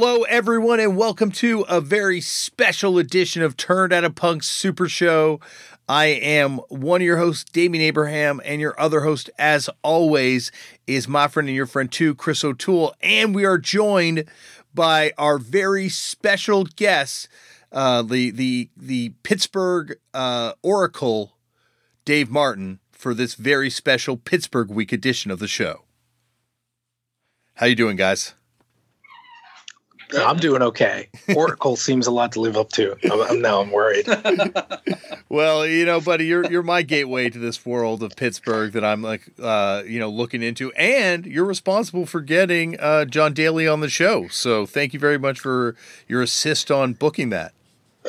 Hello, everyone, and welcome to a very special edition of Turned Out a Punk Super Show. I am one of your hosts, Damian Abraham, and your other host, as always, is my friend and your friend too, Chris O'Toole. And we are joined by our very special guest, uh, the the the Pittsburgh uh, Oracle, Dave Martin, for this very special Pittsburgh Week edition of the show. How you doing, guys? I'm doing okay. Oracle seems a lot to live up to. I'm, I'm now I'm worried. Well, you know, buddy, you're you're my gateway to this world of Pittsburgh that I'm like, uh, you know, looking into, and you're responsible for getting uh, John Daly on the show. So thank you very much for your assist on booking that.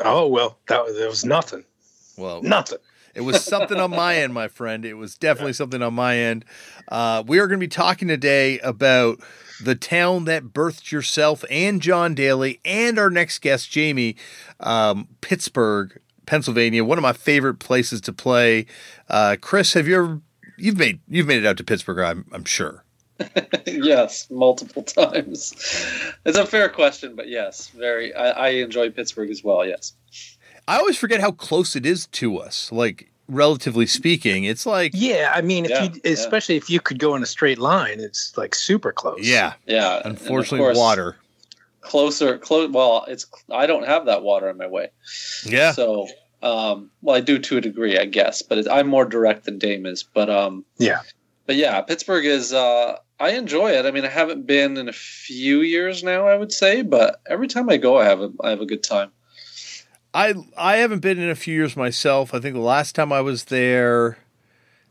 Oh well, that was, that was nothing. Well, Nothing. It was something on my end, my friend. It was definitely something on my end. Uh, we are going to be talking today about the town that birthed yourself and John Daly and our next guest, Jamie, um, Pittsburgh, Pennsylvania. One of my favorite places to play. Uh, Chris, have you ever? You've made you've made it out to Pittsburgh. I'm I'm sure. yes, multiple times. It's a fair question, but yes, very. I, I enjoy Pittsburgh as well. Yes. I always forget how close it is to us. Like relatively speaking, it's like Yeah, I mean, if Yeah, you, especially if you could go in a straight line, it's like super close. yeah. Yeah. Unfortunately, course, water. Closer, close. Well, it's. I don't have that water in my way. Yeah. So, um, well, I do to a degree, I guess, but it, I'm more direct than Dame is. But um, yeah. but yeah, Pittsburgh is. Uh, I enjoy it. I mean, I haven't been in a few years now, I would say, but every time I go, I have a I have a good time. I I haven't been in a few years myself. I think the last time I was there,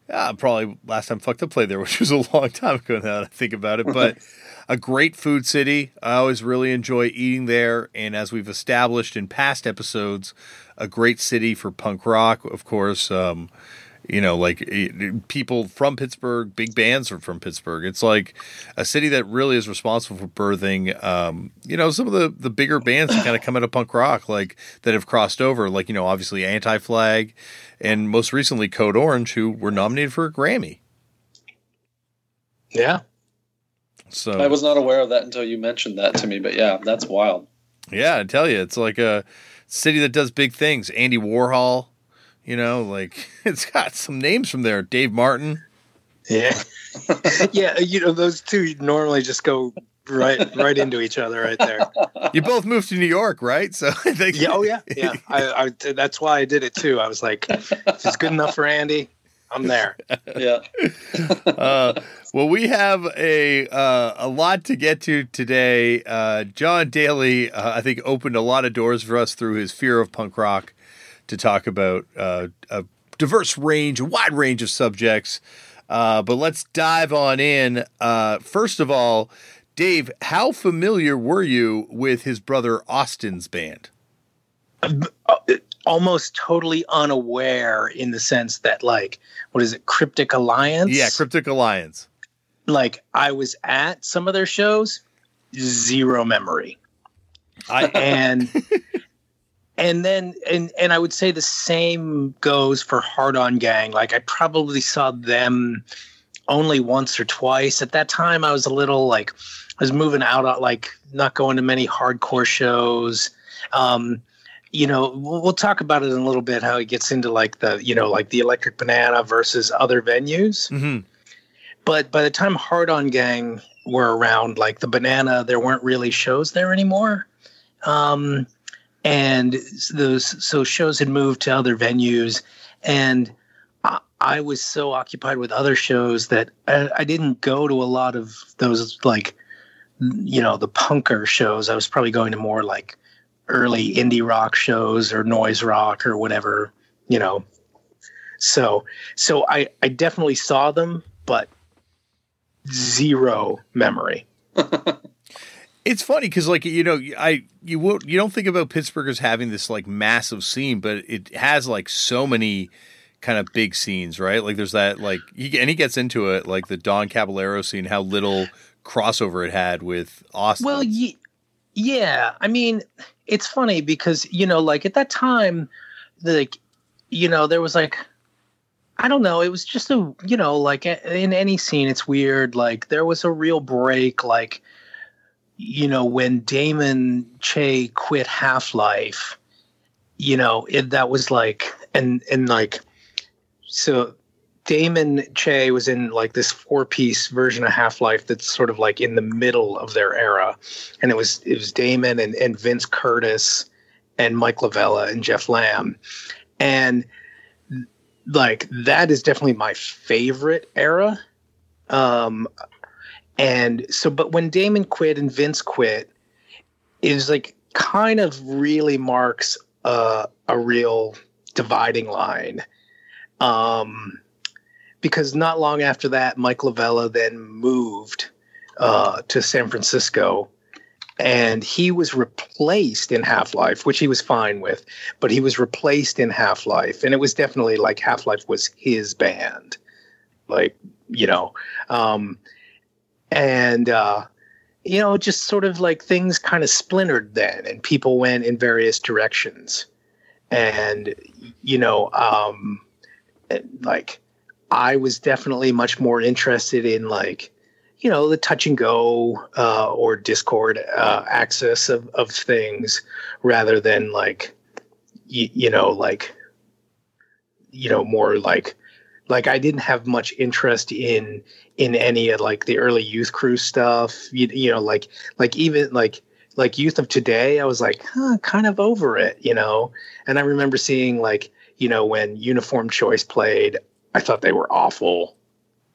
uh, probably last time fucked up played there, which was a long time ago now that I think about it. But a great food city. I always really enjoy eating there, and as we've established in past episodes, a great city for punk rock, of course. Um, you know, like eh, people from Pittsburgh, big bands are from Pittsburgh. It's like a city that really is responsible for birthing, um, you know, some of the, the bigger bands that kind of come out of punk rock, like that have crossed over, like, you know, obviously Anti Flag and most recently Code Orange, who were nominated for a Grammy. Yeah. So I was not aware of that until you mentioned that to me. But yeah, that's wild. Yeah, I tell you, it's like a city that does big things. Andy Warhol, you know, like it's got some names from there. Dave Martin. Yeah. yeah. You know, those two normally just go right right into each other right there. You both moved to New York, right? So I think Yeah. Oh yeah. Yeah. I, I that's why I did it too. I was like, if it's good enough for Andy, I'm there. Yeah. uh, well, we have a uh, a lot to get to today. Uh, John Daly, uh, I think, opened a lot of doors for us through his fear of punk rock to talk about uh, a diverse range, a wide range of subjects. Uh, but let's dive on in. Uh, first of all, Dave, how familiar were you with his brother Austin's band? Almost totally unaware in the sense that, like, what is it, Cryptic Alliance? Yeah, Cryptic Alliance. like I was at some of their shows, zero memory. I And and then and and I would say the same goes for Hard On Gang. Like I probably saw them only once or twice. At that time I was a little like I was moving out uh, like not going to many hardcore shows. Um you know, we'll, we'll talk about it in a little bit how he gets into like the, you know, like the Electric Banana versus other venues mhm. but by the time Hard On Gang were around, like the Banana, there weren't really shows there anymore. Um, and those so shows had moved to other venues, and I, I was so occupied with other shows that I, I didn't go to a lot of those like you know the punker shows. I was probably going to more like early indie rock shows or noise rock or whatever, you know. So so I I definitely saw them, but zero memory. It's funny because, like, you know, I you will you don't think about Pittsburgh as having this like massive scene, but it has like so many kind of big scenes, right? Like, there's that like, he, and he gets into it, like the Don Caballero scene, how little crossover it had with Austin. Well, ye- yeah. I mean, it's funny because you know, like at that time, like you know, there was like, I don't know, it was just a you know, like in any scene, it's weird. Like there was a real break, like you know, when Damon Che quit Half Life, you know, it, that was like, and and like, so Damon Che was in like this four piece version of Half Life that's sort of like in the middle of their era, and it was it was Damon and, and Vince Curtis and Mike Lavella and Jeff Lamb, and like that is definitely my favorite era. Um, and so, but when Damon quit and Vince quit, it was like kind of really marks a, a real dividing line. Um, because not long after that, Mike Lavella then moved uh, to San Francisco and he was replaced in Half Life, which he was fine with, but he was replaced in Half Life, and it was definitely like Half Life was his band, like you know, um, and uh, you know, just sort of like things kind of splintered then, and people went in various directions, and you know, um, like I was definitely much more interested in like you know the touch and go uh, or Dischord uh, access of, of things rather than like you, you know like you know more like like i didn't have much interest in in any of like the early youth crew stuff you, you know like like even like like youth of today i was like huh, kind of over it you know? And i remember seeing like you know when uniform choice played i thought they were awful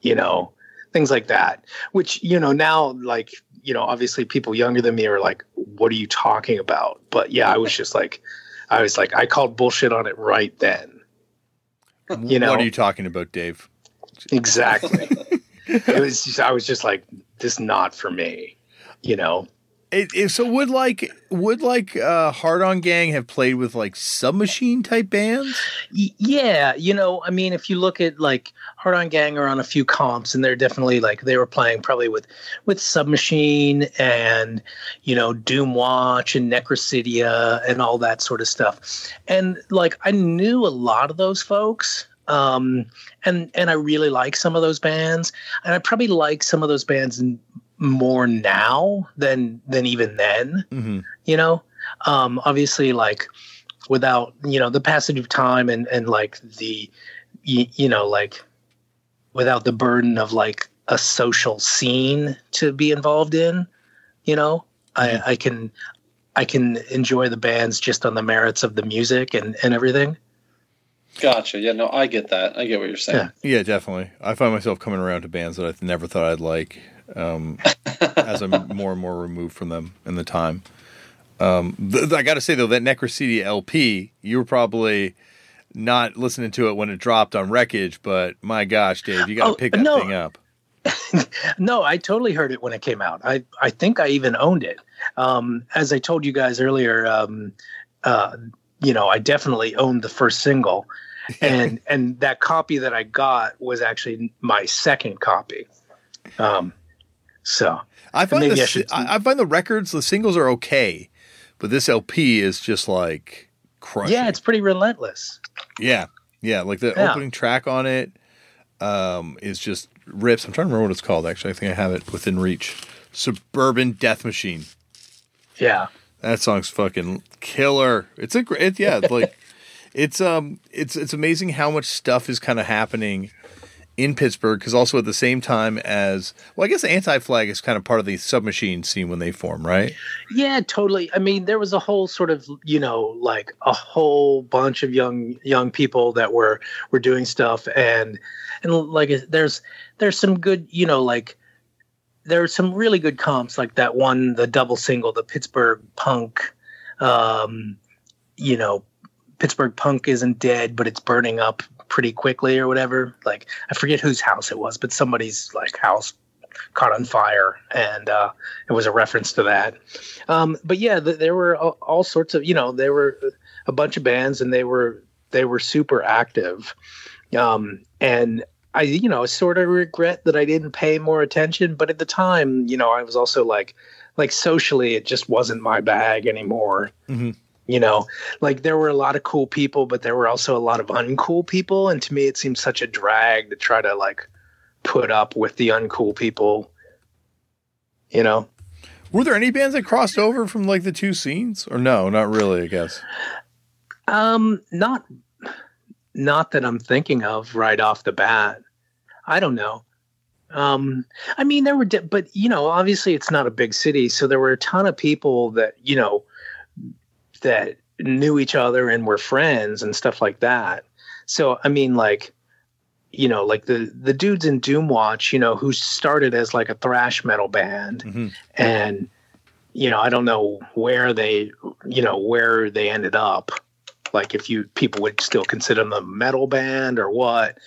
you know things like that which you know now like you know obviously people younger than me are like what are you talking about? But yeah i was just like i was like i called bullshit on it right then. You know? what are you talking about dave? Exactly it was just, i was just like this not for me you know it, it, so would like would like uh, Hard On Gang have played with like submachine type bands? Yeah, you know, I mean, if you look at like Hard On Gang are on a few comps, and they're definitely like they were playing probably with with Submachine and you know Doom Watch and Necrosidia and all that sort of stuff. And like I knew a lot of those folks, um, and and I really like some of those bands, and I probably like some of those bands more now than than even then. Mm-hmm. You know, um, obviously, like without you know the passage of time and and like the you, you know like without the burden of like a social scene to be involved in. You know, mm-hmm. I, I can I can enjoy the bands just on the merits of the music and and everything. Gotcha. Yeah, no, I get that. I get what you're saying. Yeah, yeah definitely. I find myself coming around to bands that I never thought I'd like um, as I'm more and more removed from them in the time. Um, th- I got to say though, that Necrosidia LP, you were probably not listening to it when it dropped on Wreckage, but my gosh, Dave, you got to oh, pick that no. thing up. no, I totally heard it when it came out. I, I think I even owned it. Um, as I told you guys earlier, um, uh, you know, I definitely owned the first single, and and that copy that I got was actually my second copy. Um, so I find the, I, I, find the records, the singles are okay, but this LP is just like crushing. Yeah, it's pretty relentless. Yeah, yeah, like the yeah. opening track on it um, is just rips. I'm trying to remember what it's called. Actually, I think I have it within reach. Suburban Death Machine. Yeah, that song's fucking killer. It's a great, yeah, like it's um, it's it's amazing how much stuff is kind of happening in Pittsburgh because also at the same time as well, I guess Anti Flag is kind of part of the submachine scene when they form, right? Yeah, totally. I mean, there was a whole sort of you know like a whole bunch of young young people that were were doing stuff, and and like there's there's some good you know like there's some really good comps like that one the double single the Pittsburgh punk, um, you know. Pittsburgh punk isn't dead, but it's burning up pretty quickly or whatever. Like I forget whose house it was, but somebody's like house caught on fire, and uh, it was a reference to that. Um, but yeah, th- there were all, all, sorts of you know there were a bunch of bands, and they were they were super active, um, and. I, you know, sort of regret that I didn't pay more attention, but at the time, you know, I was also like, like socially, it just wasn't my bag anymore. Mm-hmm you know like there were a lot of cool people but there were also a lot of uncool people and to me it seemed such a drag to try to like put up with the uncool people you know Were there any bands that crossed over from like the two scenes, or no? Not really. I guess. Um, not not that I'm thinking of right off the bat. I don't know. Um, I mean, there were, di- but you know, obviously it's not a big city, so there were a ton of people that you know that knew each other and were friends and stuff like that. So I mean, like, you know, like the the dudes in Doomwatch, you know, who started as like a thrash metal band, Mhm. and you know, I don't know where they, you know, where they ended up. Like if you people would still consider them a metal band or what.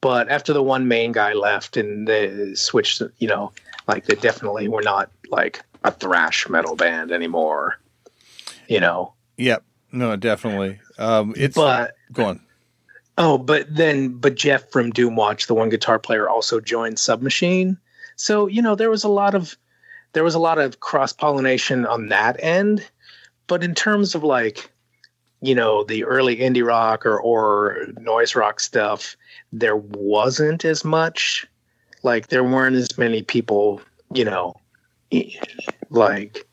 But after the one main guy left and they switched, you know, like they definitely were not like a thrash metal band anymore. You know. Yep. No, definitely. Um, it's But go on. Oh, but then, but Jeff from Doomwatch, the one guitar player, also joined Submachine. So you know there was a lot of there was a lot of cross pollination on that end. But in terms of like, you know, the early indie rock or or noise rock stuff, there wasn't as much. Like there weren't as many people, you know, like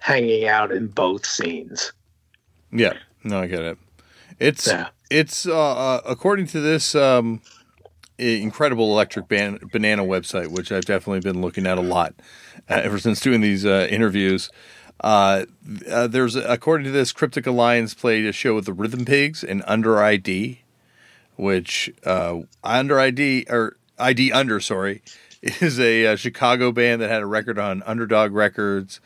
hanging out in both scenes. Yeah. No, I get it. It's Yeah. it's uh, uh, according to this um, incredible electric ban- banana website, which I've definitely been looking at a lot uh, ever since doing these uh, interviews. Uh, uh, there's according to this, Cryptic Alliance played a show with the Rhythm Pigs and Under ID, which uh, Under ID or ID Under, sorry, is a, Chicago band that had a record on Underdog Records.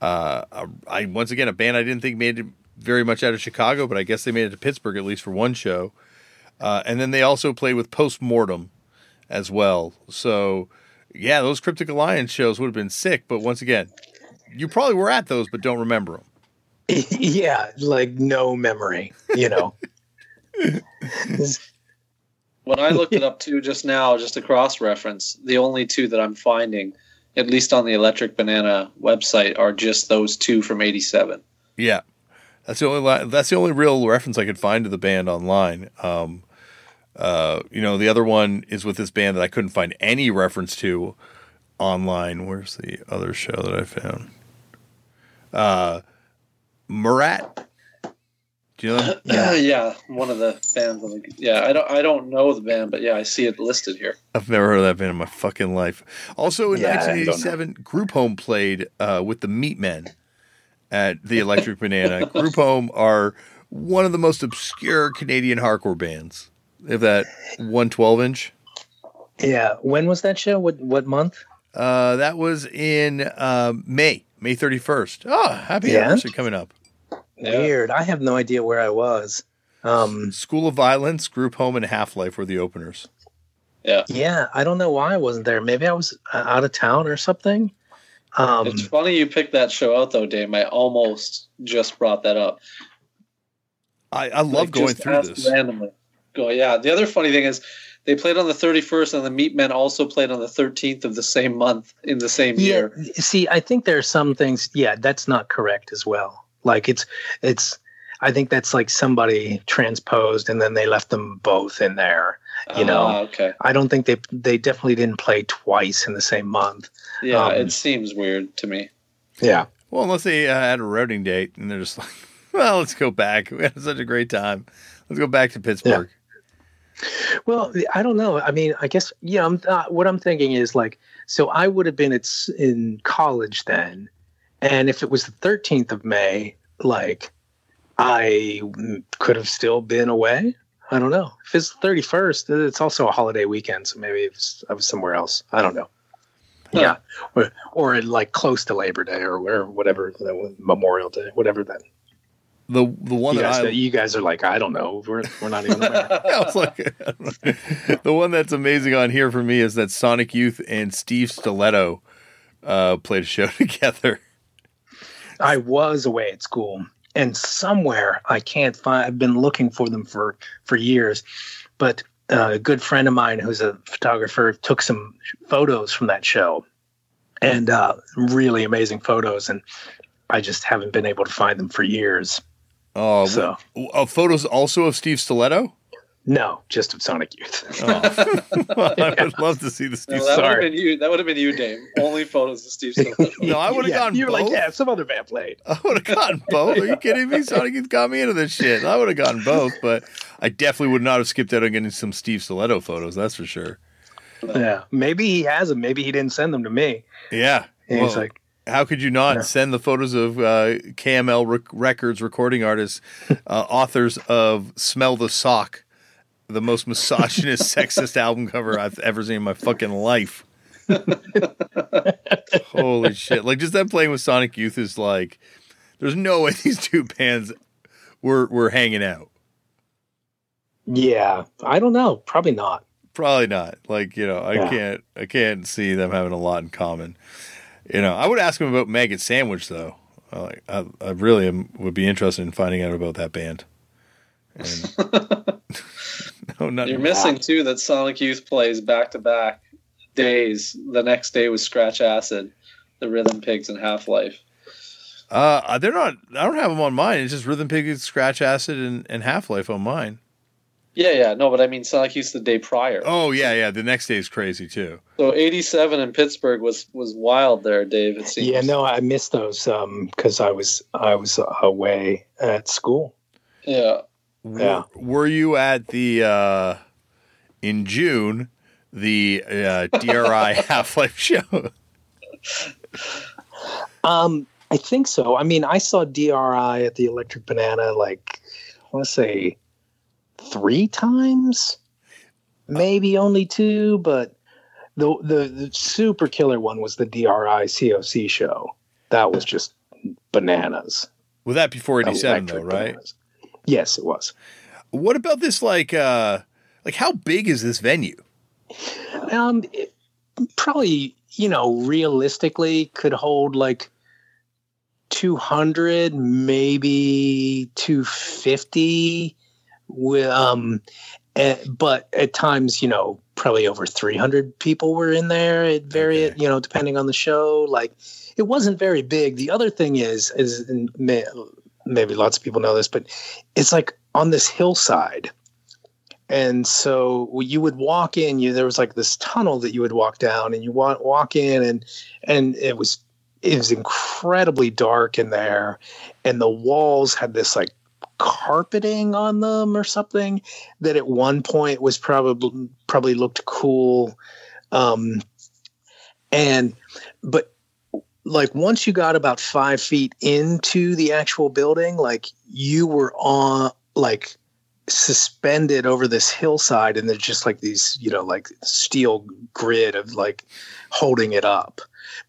Uh, I once again a band I didn't think made it very much out of Chicago, but I guess they made it to Pittsburgh at least for one show. Uh, and then they also played with Postmortem as well. So yeah, those Cryptic Alliance shows would have been sick. But once again, you probably were at those, but don't remember them. yeah, like no memory, you know. When I looked it up too just now, just a cross reference, the only two that I'm finding, at least on the Electric Banana website, are just those two from '87. Yeah, that's the only that's the only real reference I could find to the band online. Um, uh, you know, the other one is with this band that I couldn't find any reference to online. Where's the other show that I found? Uh, Murat. Do you know? Them? Yeah, yeah, one of the bands. On the, yeah, I don't, I don't know the band, but yeah, I see it listed here. I've never heard of that band in my fucking life. Also in Yeah, I don't know. 1987, Group Home played uh, with the Meatmen at the Electric Banana. Group Home are one of the most obscure Canadian hardcore bands. They have that 112 inch. Yeah. When was that show? What what month? Uh, that was in uh, May, May 31st. Oh, happy Yeah? anniversary coming up. Yeah. Weird. I have no idea where I was. Um, School of Violence, Group Home, and Half Life were the openers. Yeah, yeah, I don't know why I wasn't there. Maybe I was uh, out of town or something. Um, it's funny you picked that show out though, Dame. I almost just brought that up. I, I love Like, going through this. randomly. Go, yeah. The other funny thing is they played on the 31st, and the Meat Men also played on the 13th of the same month in the same yeah. year. See, I think there are some things. Yeah, that's not correct as well. Like it's it's. I think that's like somebody transposed and then they left them both in there. You know. Ah, okay. I don't think they they definitely didn't play twice in the same month. Yeah, Um, it seems weird to me. Yeah. Well, unless they uh, had a routing date and they're just like, well, let's go back. We had such a great time. Let's go back to Pittsburgh. Well, I don't know. I mean, I guess yeah. I'm, uh, what I'm thinking is like, so I would have been at in college then, and if it was the 13th of May, like, I could have still been away. I don't know. If it's the 31st, it's also a holiday weekend, so maybe it was, I was somewhere else. I don't know. Huh. Yeah, or, or like close to Labor Day or where, whatever Memorial Day, whatever that. The the one You that guys, I you guys are like, I don't know. We're we're not even aware. I was like, the one that's amazing on here for me is that Sonic Youth and Steve Stiletto uh, played a show together. I was away at school, and somewhere I can't find. I've been looking for them for for years, but uh, a good friend of mine who's a photographer took some photos from that show, and uh, really amazing photos. And I just haven't been able to find them for years. Oh, So uh, photos also of Steve Stiletto. No, just of Sonic Youth. Oh. I would love to see the Steve. No, that would have Sorry. been you. That would have been you, Dave. Only photos of Steve. No, I would've Yeah, gone You were like, both. yeah, some other band played. I would have gotten both. Are you kidding me? Sonic Youth got me into this shit. I would have gotten both, but I definitely would not have skipped out on getting some Steve Stiletto photos. That's for sure. Yeah, maybe he has them. Maybe he didn't send them to me. Yeah. And he's like, how could you not Yeah. send the photos of uh, KML rec- Records recording artists, uh, authors of "Smell the Sock," the most misogynist, sexist album cover I've ever seen in my fucking life? Holy shit! Like just them playing with Sonic Youth is like, there's no way these two bands were were hanging out. yeah, I don't know. Probably not. Probably not. Like you know, I Yeah. can't I can't see them having a lot in common. You know, I would ask him about Maggot Sandwich though. I Like I, I really am, would be interested in finding out about that band. And, no, not You're missing too that Sonic Youth plays back to back days. The next day was Scratch Acid, the Rhythm Pigs, and Half Life. Uh, they're not. I don't have them on mine. It's just Rhythm Pig, Scratch Acid, and, and Half Life on mine. Yeah, yeah, no, but I mean Sonic Youth the day prior. Oh yeah, yeah. The next day is crazy too. So '87 in Pittsburgh was was wild there, Dave. It seems. Yeah, no, I missed those because I was I was away at school. Yeah. Yeah. Were, were you at the uh, in June the uh, DRI Half Life show? Um, I think so. I mean, I saw DRI at the Electric Banana like I want to say three times, maybe only two, but the, the the super killer one was the DRI COC show. That was just bananas. Was that before eighty seven though, right? bananas. Yes, it was. What about this? Like, uh, like how big is this venue? Um, it probably you know realistically could hold like 200 maybe 250 with um eh, but at times you know probably over 300 people were in there it varied Okay. you know depending on the show like it wasn't very big the other thing is is maybe lots of people know this but it's like on this hillside. And so you would walk in you there was like this tunnel that you would walk down and you walk walk in and and it was it was incredibly dark in there. And the walls had this like carpeting on them or something that at one point was probably probably looked cool. Um and but like once you got about five feet into the actual building like you were on like suspended over this hillside and there's just like these you know like steel grid of like holding it up.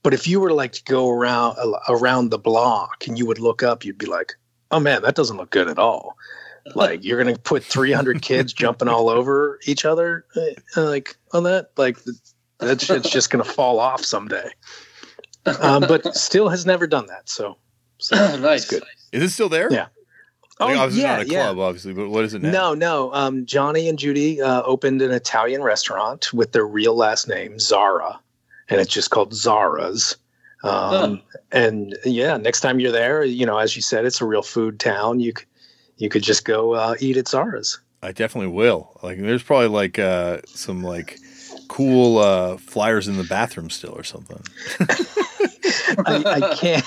But if you were like to go around around the block and you would look up you'd be like oh man that doesn't look good at all. Like you're gonna put 300 kids jumping all over each other uh, like on that? Like that shit's just gonna fall off someday um, but still has never done that so, so nice. good. Is it still there? Yeah. Like, oh obviously yeah not a yeah club, obviously, but what is it now? No, no. Um, Johnny and Judy uh, opened an Italian restaurant with their real last name, Zarra, and it's just called Zarra's. Um, And yeah, next time you're there, you know, as you said, it's a real food town. You could, you could just go uh, eat at Zarra's. I definitely will. Like, there's probably like uh, some like cool uh, flyers in the bathroom still or something. I, I can't.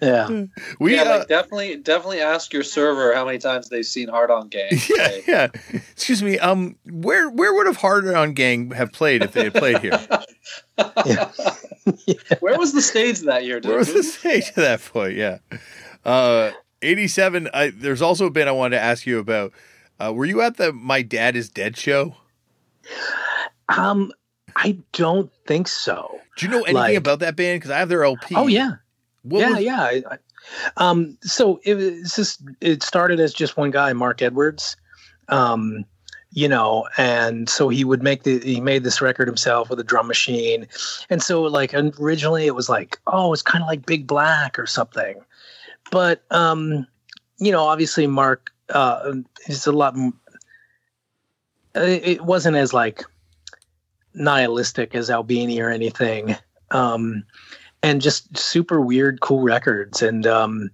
yeah. We yeah, uh, like definitely, definitely ask your server how many times they've seen Hard On Gang. yeah, play. yeah. Excuse me. Um, where where would have Hard On Gang have played if they had played here? yeah. Where was the stage that year? Where was the stage at that point? Yeah. Uh, 87. I, there's also a bit I wanted to ask you about. Uh, were you at the My Dad Is Dead show? Um, I don't think so. Do you know anything Like- about that band? Because I have their LP. Oh yeah. What yeah, was- yeah. I, I, um, so it was just it started as just one guy, Mark Edwards. Um, you know, and so he would make the he made this record himself with a drum machine, and so like originally it was like oh it's kind of like Big Black or something, but um, you know obviously Mark uh, is a lot. It wasn't as like nihilistic as Albini or anything. Um, and just super weird, cool records. And um,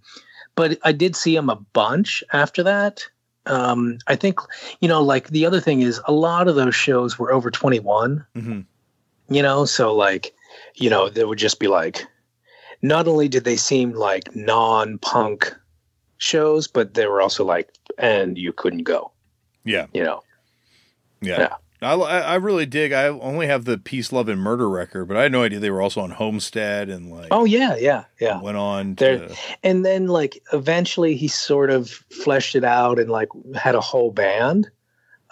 but I did see him a bunch after that. Um, I think you know, like the other thing is a lot of those shows were over twenty one. hmm You know, so like, you know, there would just be like, not only did they seem like non punk shows, but they were also like, and you couldn't go. Yeah. You know, Yeah. Yeah. I, I really dig. I only have the Peace, Love, and Murder record, but I had no idea they were also on Homestead and like oh yeah, yeah, yeah. went on They're- to. and then like eventually he sort of fleshed it out and like had a whole band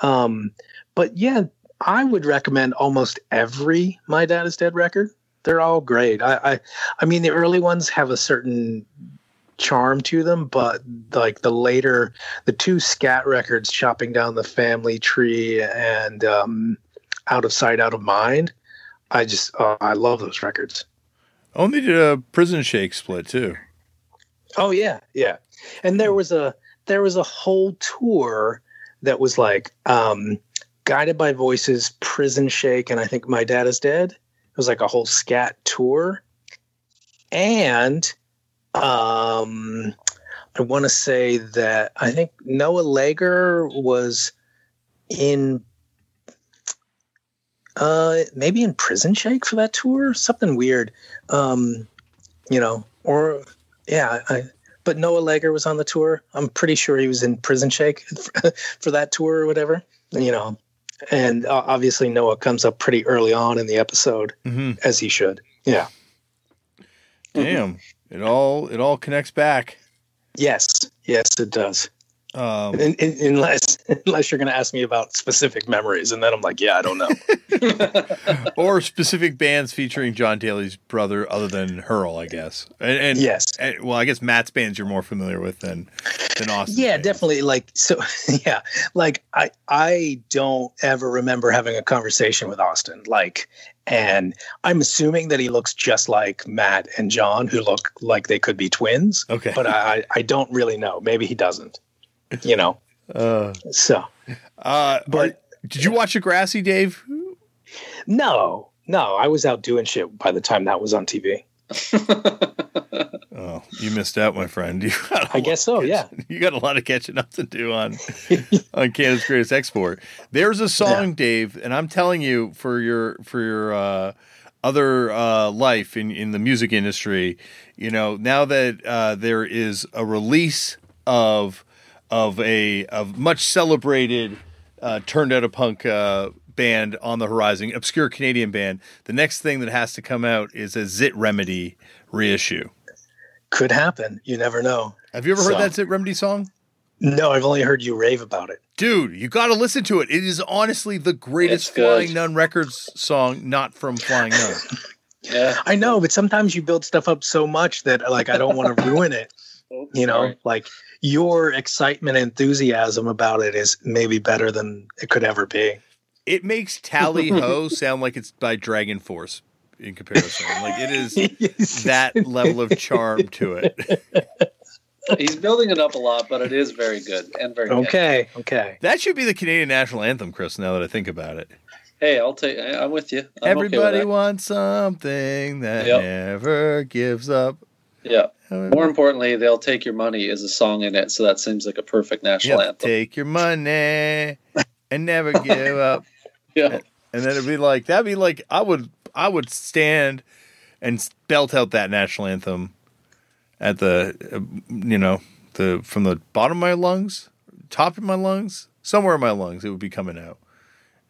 um but yeah i would recommend almost every my dad is dead record they're all great i i, I mean the early ones have a certain charm to them but like the later the two scat records chopping down the family tree and um out of sight out of mind i just uh, i love those records Oh, they did a Prison Shake split too. Oh yeah, yeah. And there was a there was a whole tour that was like um Guided by Voices, Prison Shake, and I think My Dad is Dead. It was like a whole scat tour. And um I want to say that I think Noah Leger was in uh maybe in Prison Shake for that tour, something weird. Um you know, or yeah, I, but Noah Leger was on the tour. I'm pretty sure he was in Prison Shake for that tour or whatever. You know, and uh, obviously Noah comes up pretty early on in the episode hmm as he should. Yeah. Damn, it all it all connects back. Yes. Yes, it does. Um, In, in, unless unless you're going to ask me about specific memories, and then I'm like, yeah, I don't know. or specific bands featuring John Daly's brother, other than Hurl, I guess. And, and yes. and- well, I guess Matt's bands you're more familiar with than than Austin. Yeah, definitely. Like so, yeah. Like I, I don't ever remember having a conversation with Austin. Like, and I'm assuming that he looks just like Matt and John, who look like they could be twins. Okay. But I, I don't really know. Maybe he doesn't. You know. Uh, So uh, But- did you watch Degrassi, Dave? no, no. I was out doing shit by the time that was on TV. Oh, you missed out, my friend. You I guess so. lot- Yeah. You got a lot of catching up to do on on Canada's Greatest Export. There's a song, Dave, and I'm telling you for your for your uh, other uh, life in in the music industry. You know, now that uh, there is a release of of a of much celebrated uh, turned out a punk uh, band on the horizon, obscure Canadian band. The next thing that has to come out is a Zit Remedy reissue. Could happen. You never know. Have you ever heard So- that Zit Remedy song? No, I've only heard you rave about it. Dude, you got to listen to it. It is honestly the greatest Flying Nun Records song, not from Flying Nun. yeah. I know, but sometimes you build stuff up so much that like I don't want to ruin it. Oh, You know, sorry. like your excitement and enthusiasm about it is maybe better than it could ever be. It makes Tally Ho sound like it's by Dragon Force in comparison. Like it is that level of charm to it. He's building it up a lot, but it is very good and very good. okay, okay. That should be the Canadian national anthem, Chris. Now that I think about it, Hey, I'll take. I- I'm with you. I'm okay with everybody wants something that Yep. never gives up. Yeah. More importantly, they'll take your money is a song in it, so that seems like a perfect national Yeah, anthem. take your money and never give up. Yeah. And then it'd be like that'd be like I would I would stand and belt out that national anthem at the uh, you know the from the bottom of my lungs, top of my lungs, somewhere in my lungs it would be coming out.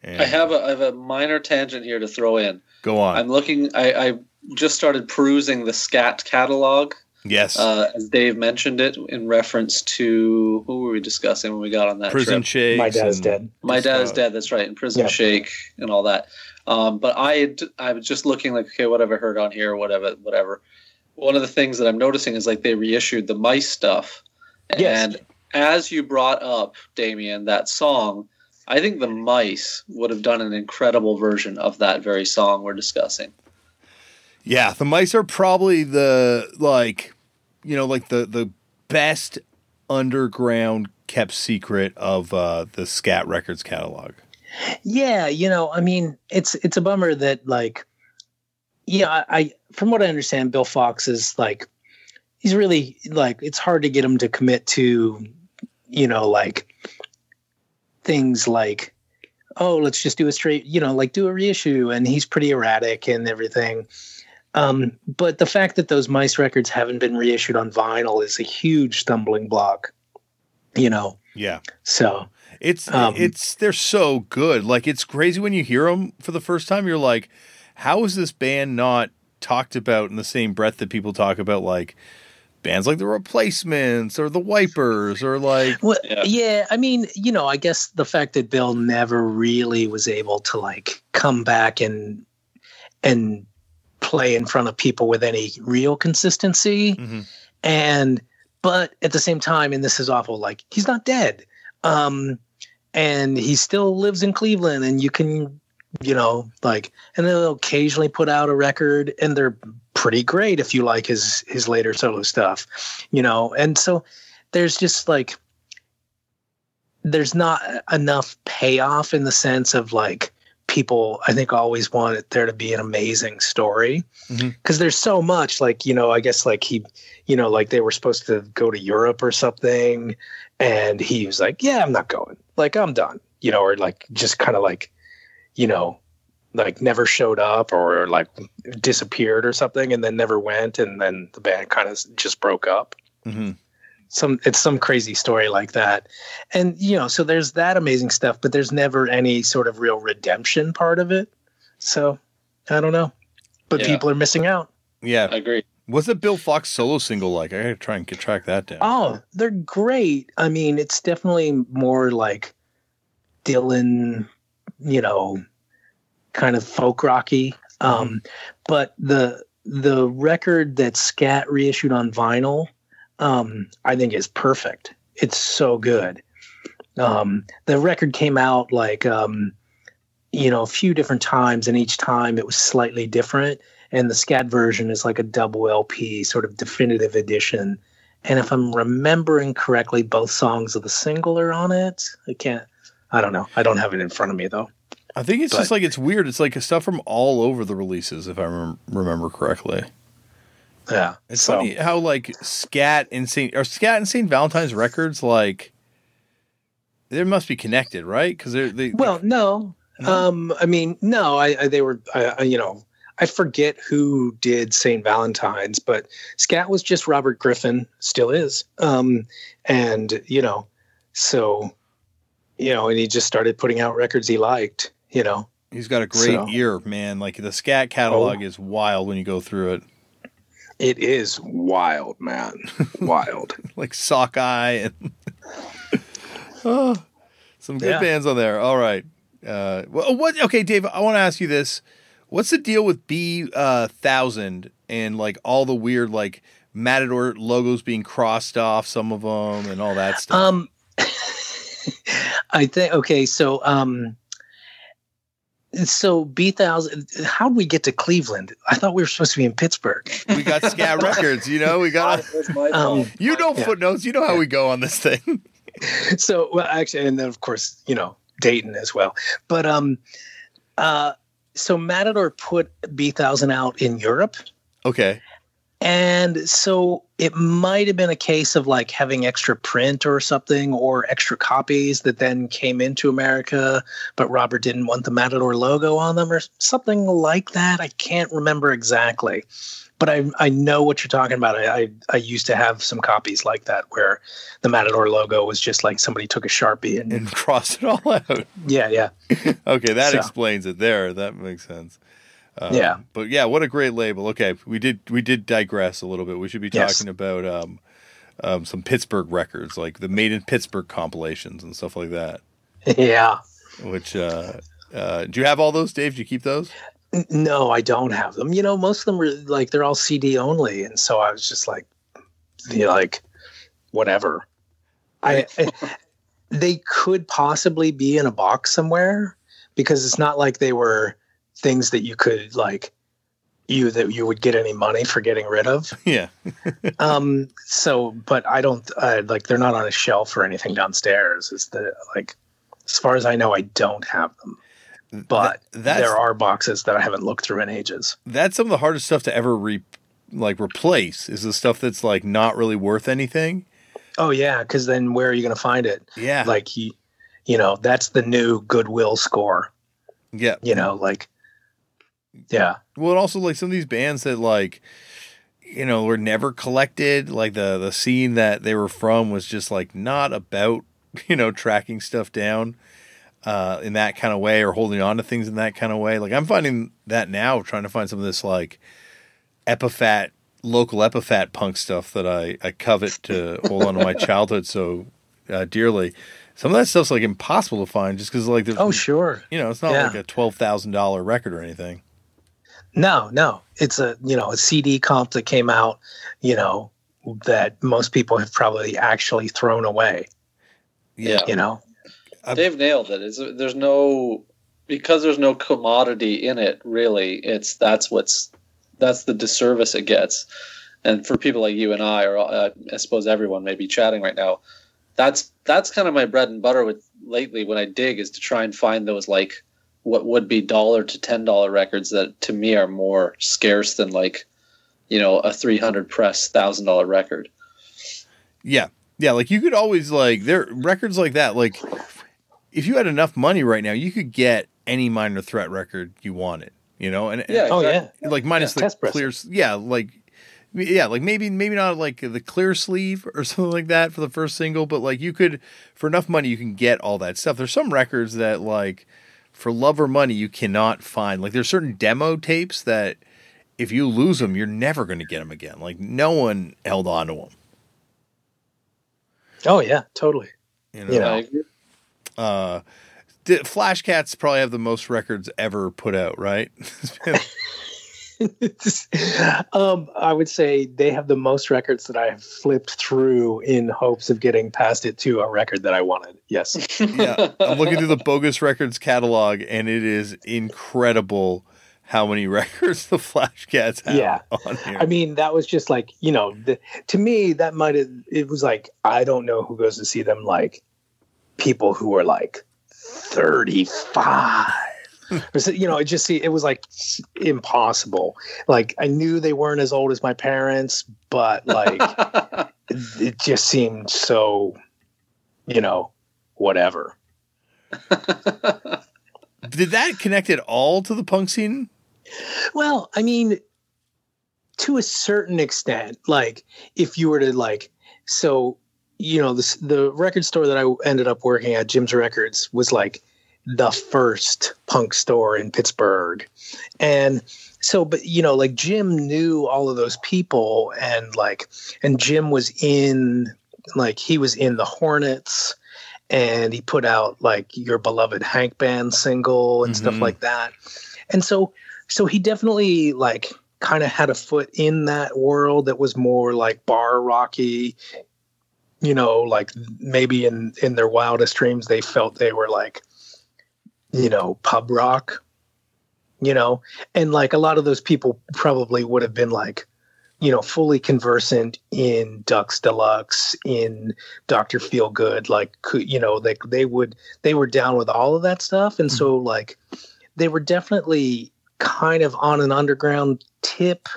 And I have a I have a minor tangent here to throw in. go on. I'm looking. I, I just started perusing the Scat catalog, yes, uh, as Dave mentioned it in reference to who were we discussing when we got on that prison trip? shakes. My dad's dead. My dad's dead. That's right. And Prison Yeah. Shake and all that. Um, but I I was just looking like okay, what have I heard on here? Whatever, whatever. One of the things that I'm noticing is like they reissued the mice stuff. Yes. And as you brought up, Damian, that song, I think the mice would have done an incredible version of that very song we're discussing. Yeah, the mice are probably the like, you know, like the the best underground kept secret of uh, the Scat Records catalog. Yeah, you know, I mean, it's it's a bummer that like, yeah, I, from what I understand, Bill Fox is like, he's really like it's hard to get him to commit to, you know, like things like, oh, let's just do a straight, you know, like do a reissue, and he's pretty erratic and everything. Um, but the fact that those mice records haven't been reissued on vinyl is a huge stumbling block, you know. Yeah. So It's Um, it's they're so good. Like it's crazy when you hear them for the first time. You're like, how is this band not talked about in the same breath that people talk about like bands like the Replacements or the Wipers or like Well, Yeah. yeah. I mean, you know, I guess the fact that Bill never really was able to like come back and and play in front of people with any real consistency, Mhm. and but at the same time, and this is awful, like he's not dead, um, and he still lives in Cleveland, and you can, you know, like, and they'll occasionally put out a record, and they're pretty great if you like his his later solo stuff, you know, and so there's just like there's not enough payoff in the sense of like people i think always want it there to be an amazing story. Because there's so much like you know i guess like he you know like they were supposed to go to europe or something and he was like yeah i'm not going. Like i'm done you know or like just kind of like you know like never showed up or like disappeared or something and then never went and then the band kind of just broke up. Mhm. Some it's some crazy story like that and you know so there's that amazing stuff but there's never any sort of real redemption part of it so i don't know but Yeah. people are missing out yeah. I agree. What's the Bill Fox solo single like? I gotta try and get track that down. oh they're great i mean it's definitely more like dylan you know kind of folk rocky um but the the record that scat reissued on vinyl um i think is perfect. It's so good. Um the record came out like um you know a few different times and each time it was slightly different and the scat version is like a double lp sort of definitive edition. And if i'm remembering correctly both songs of the single are on it. I can't i don't know. I don't have it in front of me though. I think it's just like it's weird. It's like stuff from all over the releases, if I rem- remember correctly. Yeah It's so funny how like Scat and Saint or Scat and Saint Valentine's records like they must be connected, right? Because they're they Well, no. No? Um, I mean, no. I, I they were, I, I, you know, I forget who did Saint Valentine's, but Scat was just Robert Griffin, still is. Um, and you know, so, you know, and he just started putting out records he liked. You know, he's got a great So- ear, man. Like the Scat catalog Oh. is wild when you go through it. It is wild, man, wild. Like Sockeye and oh, some good Yeah. bands on there. All right. Uh, well, what? Okay, Dave. I want to ask you this: What's the deal with B uh, thousand and like all the weird like Matador logos being crossed off, some of them, and all that stuff? Um, I think okay. So, um, so Bee Thousand. How did we get to Cleveland? I thought we were supposed to be in Pittsburgh. we got Scat Records. You know, we got. That's my Um. You know Yeah. footnotes. You know how we go on this thing. so well actually and then of course you know dayton as well but um uh so matador put Bee Thousand out in europe Okay. And so it might have been a case of like having extra print or something or extra copies that then came into america but robert didn't want the matador logo on them or something like that i can't remember exactly but I, I know what you're talking about. I, I I used to have some copies like that where the Matador logo was just like somebody took a sharpie and, And cross it all out. yeah yeah Okay, that So. explains it. There, that makes sense. Um, Yeah. but yeah, what a great label. Okay, we did we did digress a little bit. We should be Yes. talking about um, um, some Pittsburgh records, like the Made in Pittsburgh compilations and stuff like that. yeah. Which uh, uh, do you have all those, Dave? Do you keep those? No, I don't have them. You know, most of them are like they're all CD only, and so I was just like, you know, like, whatever. I, I they could possibly be in a box somewhere because it's not like they were things that you could like you that you would get any money for getting rid of. yeah. Um. So, but I don't uh, like they're not on a shelf or anything downstairs. Is the like, as far as I know, I don't have them. But that's there are boxes that I haven't looked through in ages. that's some of the hardest stuff to ever re like replace is the stuff that's like not really worth anything. Oh yeah, because then where are you going to find it? Yeah, Like he, you know, that's the new Goodwill score. yeah. You know, like, yeah, Well, also like some of these bands that like, you know, were never collected. Like the the scene that they were from was just like not about you know tracking stuff down uh, in that kind of way or holding on to things in that kind of way. Like I'm finding that now, trying to find some of this like epiphat local epiphat punk stuff that I I covet to hold on to my childhood so uh, dearly. Some of that stuff's like impossible to find just because like there's oh sure. you know it's not Yeah. like a twelve thousand dollar record or anything. No, no, it's a you know a CD comp that came out, you know, that most people have probably actually thrown away. Yeah. You know, I- Dave nailed it. It's, there's no because there's no commodity in it. Really, it's that's what's that's the disservice it gets. And for people like you and I, or uh, I suppose everyone may be chatting right now, that's that's kind of my bread and butter with lately when I dig is to try and find those like what would be dollar to ten dollar records that to me are more scarce than like you know a three hundred press thousand dollar record. Yeah. Yeah, like you could always like there records like that. Like if you had enough money right now, you could get any minor threat record you wanted. You know, and, and, Yeah. oh exactly. yeah, like minus the clear. Yeah, like yeah, like maybe maybe not like the clear sleeve or something like that for the first single, but like you could for enough money you can get all that stuff. There's some records that like for love or money you cannot find. Like there's certain demo tapes that if you lose them, you're never going to get them again. Like no one held on to them. oh yeah, totally. You know, You know. I agree. uh the Flash Cats probably have the most records ever put out, right? um, I would say they have the most records that I have flipped through in hopes of getting past it to a record that I wanted. Yes. yeah. I'm looking through the Bogus Records catalog and it is incredible how many records the Flash Cats have Yeah. on here. I mean, that was just like, you know, the, to me, that might have, it was like, I don't know who goes to see them, like people who are like 35. Or so- you know, it just see it was like impossible. Like I knew they weren't as old as my parents, but like it just seemed so, you know, whatever. Did that connect at all to the punk scene? Well, I mean, to a certain extent, like if you were to like, so you know, this, the record store that I ended up working at, Jim's Records, was like the first punk store in Pittsburgh, and so, but you know, like Jim knew all of those people, and like, and Jim was in, like, he was in the Hornets. And he put out like your beloved Hank band single and stuff Mhm. like that. And so so he definitely like kind of had a foot in that world that was more like bar rocky you know like maybe in in their wildest dreams they felt they were like you know pub rock you know? And like a lot of those people probably would have been like you know fully conversant in ducks deluxe in dr feelgood like you know they they would they were down with all of that stuff. And so mm-hmm. like they were definitely kind of on an underground tip.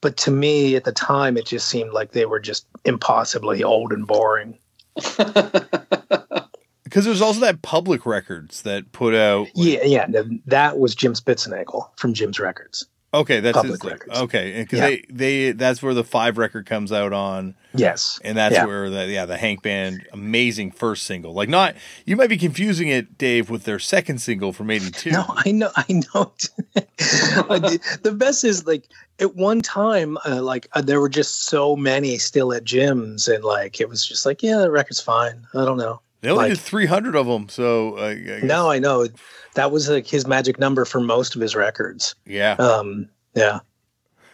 But to me at the time it just seemed like they were just impossibly old and boring Because there's also that public records that put out. like- yeah yeah that was jim Spitznagel from jim's records Okay, that's Public his records. Okay, because Yeah. they they that's where the five record comes out on, yes and that's Yeah. where the yeah the Hank Band amazing first single. Like not you might be confusing it, Dave, with their second single from '82. no i know i know the, the best is like at one time uh, like uh, there were just so many still at gyms and like it was just like yeah the record's fine i don't know They only like- did 300 of them, so uh, I no i know that was like his magic number for most of his records yeah, um yeah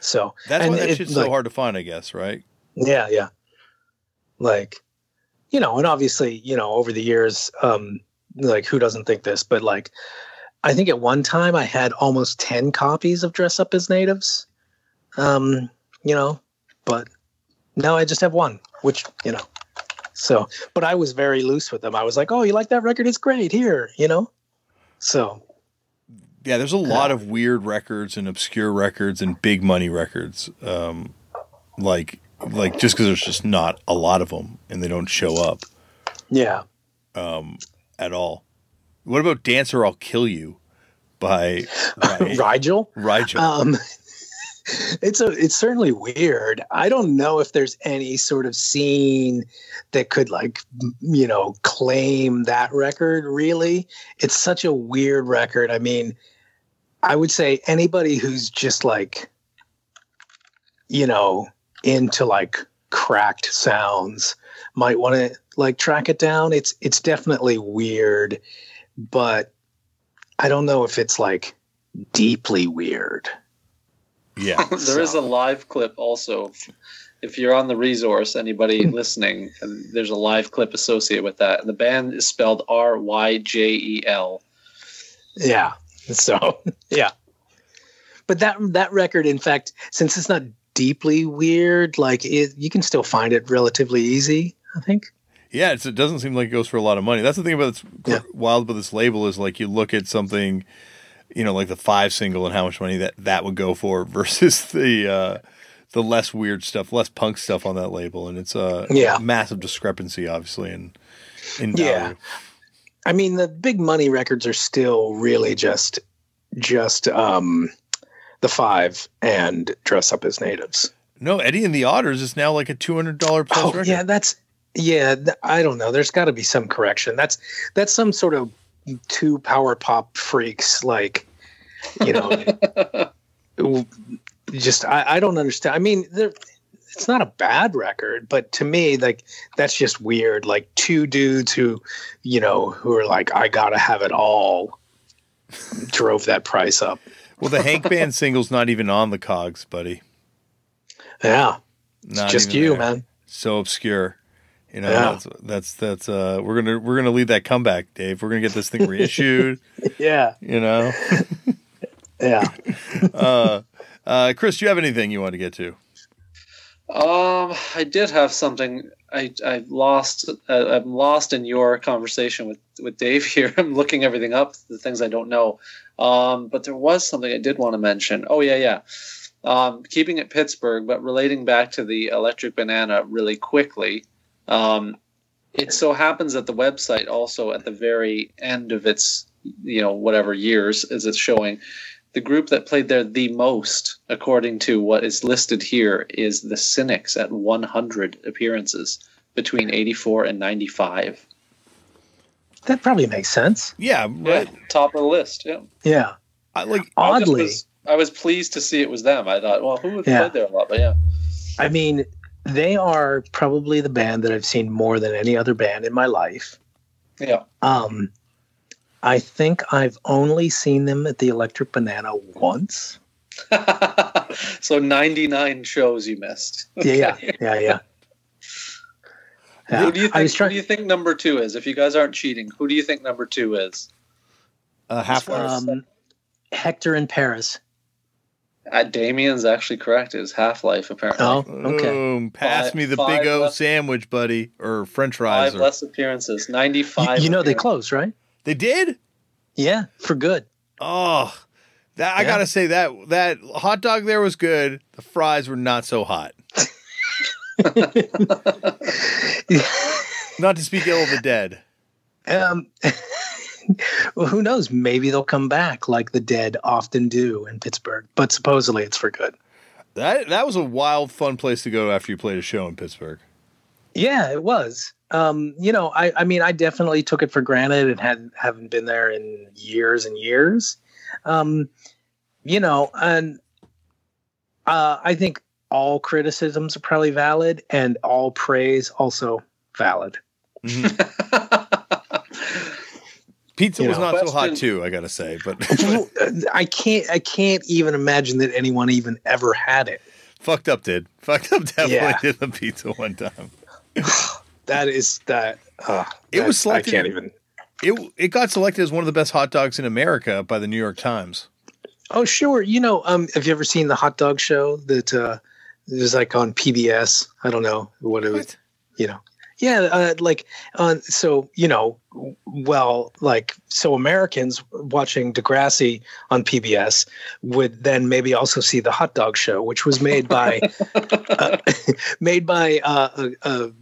so that's why that it, shit's so hard to find, I guess, right? Yeah, yeah. Like, you know, and obviously, you know, over the years, um, like who doesn't think this, but like I think at one time I had almost 10 copies of Dress Up as Natives. Um, you know, but now I just have one, which, you know. So, but I was very loose with them. I was like, "Oh, you like that record? It's great. Here, you know." So, Yeah, there's a lot of weird records and obscure records and big money records. Um, like like just because there's just not a lot of them and they don't show up Yeah. Um, at all. What about "Dancer, I'll Kill You" by Ry- Ryjel. Ryjel? Um, it's a it's certainly weird. I don't know if there's any sort of scene that could like you know claim that record. Really, it's such a weird record. I mean, I would say anybody who's just like you know into like cracked sounds might want to like track it down. It's it's definitely weird, but I don't know if it's like deeply weird. Yeah, there is a live clip also. If you're on the resource, anybody hmm. listening, and there's a live clip associated with that. And the band is spelled R Y J E L. Yeah. So yeah. But that that record, in fact, since it's not deeply weird, like it, you can still find it relatively easy. I think. yeah. It's, it doesn't seem like it goes for a lot of money. That's the thing about this Yeah. wild about this label is like you look at something, you know, like the five single and how much money that that would go for versus the uh, the less weird stuff, less punk stuff on that label, and it's a Yeah. massive discrepancy, obviously, in in Yeah. I mean, the big money records are still really just just um, the five and dress up as natives. No, Eddie and the Otters is now like a two hundred dollar plus Oh record. yeah, that's yeah. I don't know. There's got to be some correction. That's that's some sort of two power pop freaks like you know. just I, I don't understand. I mean, it's not a bad record, but to me, like that's just weird. Like two dudes who, you know, who are like, I gotta have it all, drove that price up. Well, the Hank Band single's not even on Discogs, buddy. Yeah, Not just you, there. man. So obscure. You know, Yeah. that's that's that's uh we're gonna we're gonna lead that comeback, Dave. We're gonna get this thing reissued. Yeah, you know, yeah. uh, uh, Chris, do you have anything you want to get to? Um, I did have something. I I lost. Uh, I'm lost in your conversation with with Dave here. I'm looking everything up, the things I don't know. Um, but there was something I did want to mention. Oh yeah, yeah. Um, keeping it Pittsburgh, but relating back to the Electric Banana really quickly. Um, it so happens that the website also at the very end of its you know whatever years as it's showing the group that played there the most, according to what is listed here, is the Cynics at 100 appearances between 84 and 95. That probably makes sense. Yeah, right. Yeah, top of the list. Yeah. Yeah. I, like I Oddly, was, I was pleased to see it was them. I thought, well, who would Yeah. played there a lot? But yeah, I mean, they are probably the band that I've seen more than any other band in my life. yeah. Um, I think I've only seen them at the Electric Banana once. so 99 shows you missed. Yeah, yeah, yeah, yeah. Who do you I was think? Who do you think number two is? If you guys aren't cheating, who do you think number two is? uh, half far Um, Hector in Paris. Uh, Damien's actually correct. It was Half Life apparently. Oh, okay. Boom. Pass Five- me the big O left. sandwich, buddy, or French fries. Five Or, less appearances. 95. you know they appearances. closed, right? they did. Yeah, for good. Oh, that I Yeah. gotta say that that hot dog there was good. The fries were not so hot. Not to speak ill of the dead. Um, well, who knows? Maybe they'll come back like the dead often do in Pittsburgh. But supposedly it's for good. That that was a wild, fun place to go after you played a show in Pittsburgh. Yeah, it was. Um, you know, I, I mean, I definitely took it for granted and had haven't been there in years and years. Um, you know, and uh, I think all criticisms are probably valid, and all praise also valid. Pizza You was know. not so hot Question- too, I gotta say, but I can't, I can't even imagine that anyone even ever had it. fucked up did. Fucked up definitely Yeah. did the pizza one time. That is that. Uh, It was that- I selected- can't even. It it got selected as one of the best hot dogs in America by the New York Times. Oh, sure. You know, um, have you ever seen the hot dog show that uh, it was like on PBS? I don't know what it was. What? You know, Yeah, uh, like uh, so you know, well, like so Americans watching Degrassi on PBS would then maybe also see the Hot Dog Show, which was made by uh, made by uh, a, a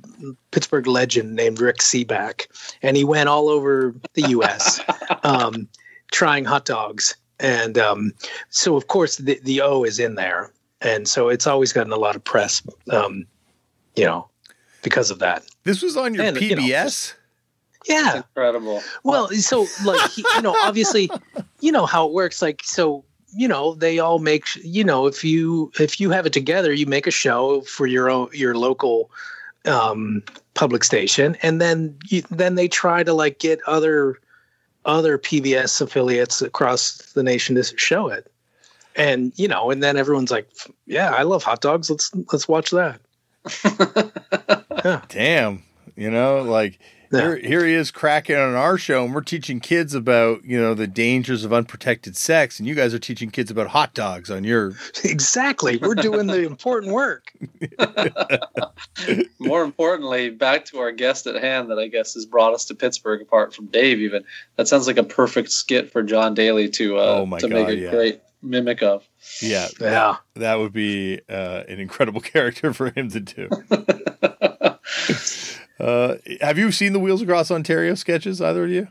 Pittsburgh legend named Rick Sebak, and he went all over the U.S. um, trying hot dogs, and um, so of course the the O is in there, and so it's always gotten a lot of press, um, you know, because of that. This was on your And, PBS. you know, just- Yeah. Incredible. Well, so like he, you know, obviously, you know how it works. Like so, you know, they all make you know if you if you have it together, you make a show for your own your local um, public station, and then you, then they try to like get other other PBS affiliates across the nation to show it. And you know, and then everyone's like, "Yeah, I love hot dogs. Let's let's watch that." Damn. You know, like Yeah. here, here he is cracking on our show, and we're teaching kids about you know the dangers of unprotected sex, and you guys are teaching kids about hot dogs on your. Exactly, we're doing the important work. More importantly, back to our guest at hand that I guess has brought us to Pittsburgh, apart from Dave. Even that sounds like a perfect skit for Jon Daly to uh, Oh my to make a yeah. great mimic of. Yeah, Yeah. that would be uh, an incredible character for him to do. Uh, have you seen the Wheels Across Ontario sketches, either of you?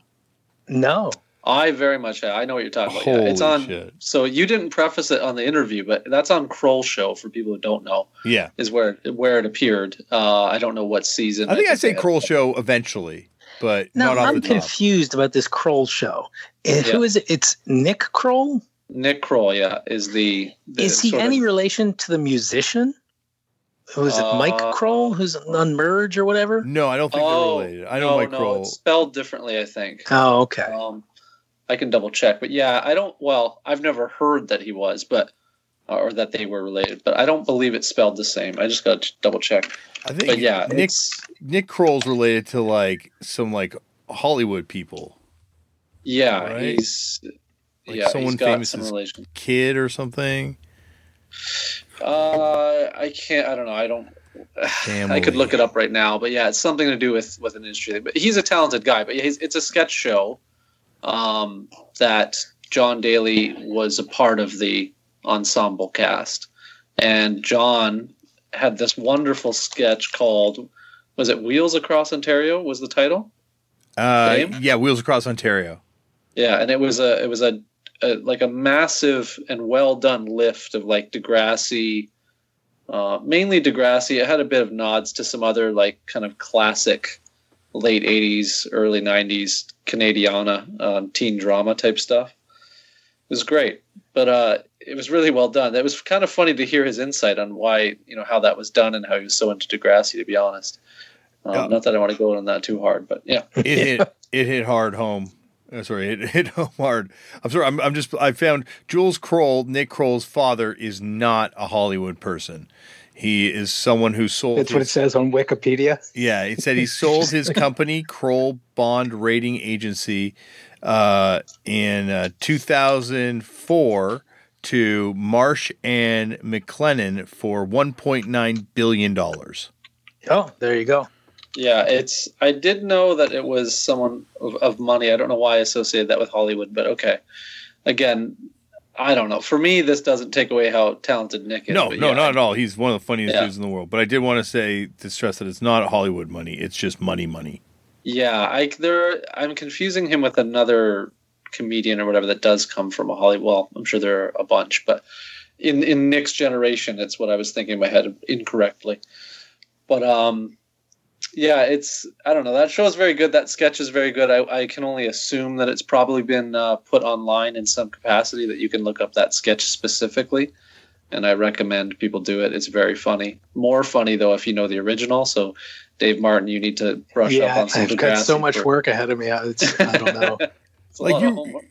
No. I very much have. I know what you're talking about. Yeah, it's Holy on. shit. So you didn't preface it on the interview, but that's on Kroll Show for people who don't know. Yeah, Is where where it appeared. Uh, I don't know what season. I think I say Kroll Show eventually, but Now not off I'm the top. confused about this Kroll show. Who Yeah. is it? It's Nick Kroll. Nick Kroll, yeah, is the. the Is he sort of- any relation to the musician? Was it Mike Uh, Krol, who's on Merge or whatever? No, I don't think Oh, they're related. I know no, Mike no, Krol. It's spelled differently, I think. Oh, okay. Um, I can double check, but yeah, I don't. Well, I've never heard that he was, but or that they were related, but I don't believe it's spelled the same. I just got to double check. I think But yeah, Nick Nick Kroll's related to like some like Hollywood people, yeah, Right? he's Like yeah, someone he's got famous some is- relation. kid or something. Uh, I can't. I don't know. I don't. Damn, I could look it up right now, but yeah, it's something to do with with an industry. But he's a talented guy. But he's, it's a sketch show um, that Jon Daly was a part of the ensemble cast, and Jon had this wonderful sketch called was it Wheels Across Ontario was the title? Uh, yeah, Wheels Across Ontario. Yeah, and it was a it was a, a like a massive and well done lift of like Degrassi, uh, mainly Degrassi. It had a bit of nods to some other like kind of classic late '80s, early '90s Canadiana um, teen drama type stuff. It was great, but uh, it was really well done. It was kind of funny to hear his insight on why you know how that was done and how he was so into Degrassi. To be honest, um, Yeah. not that I want to go on that too hard, but yeah. It hit it hit hard home. Uh, sorry, it hit home hard. I'm sorry. I'm, I'm just. I found Jules Kroll, Nick Kroll's father, is not a Hollywood person. He is someone who sold. That's what it his- says on Wikipedia. Yeah, it said he sold his company, Kroll Bond Rating Agency, uh, in uh, 2004 to Marsh and McLennan for 1.9 billion dollars. Oh, there you go. Yeah, it's. I did know that it was someone of, of money. I don't know why I associated that with Hollywood, but okay. Again, I don't know. For me, this doesn't take away how talented Nick is. No, no, yeah, not at all. He's one of the funniest Yeah. dudes in the world. But I did want to say to stress that it's not Hollywood money; it's just money, money. Yeah, I there. I'm confusing him with another comedian or whatever that does come from a Hollywood. Well, I'm sure there are a bunch, but in in Nick's generation, it's what I was thinking in my head incorrectly. But um, yeah, it's I don't know. That show is very good. That sketch is very good. I, I can only assume that it's probably been uh, put online in some capacity that you can look up that sketch specifically. And I recommend people do it. It's very funny. More funny though if you know the original. So, Dave Martin, you need to brush up Yeah, on some I've got so much for- work ahead of me. It's, I don't know. It's Like you-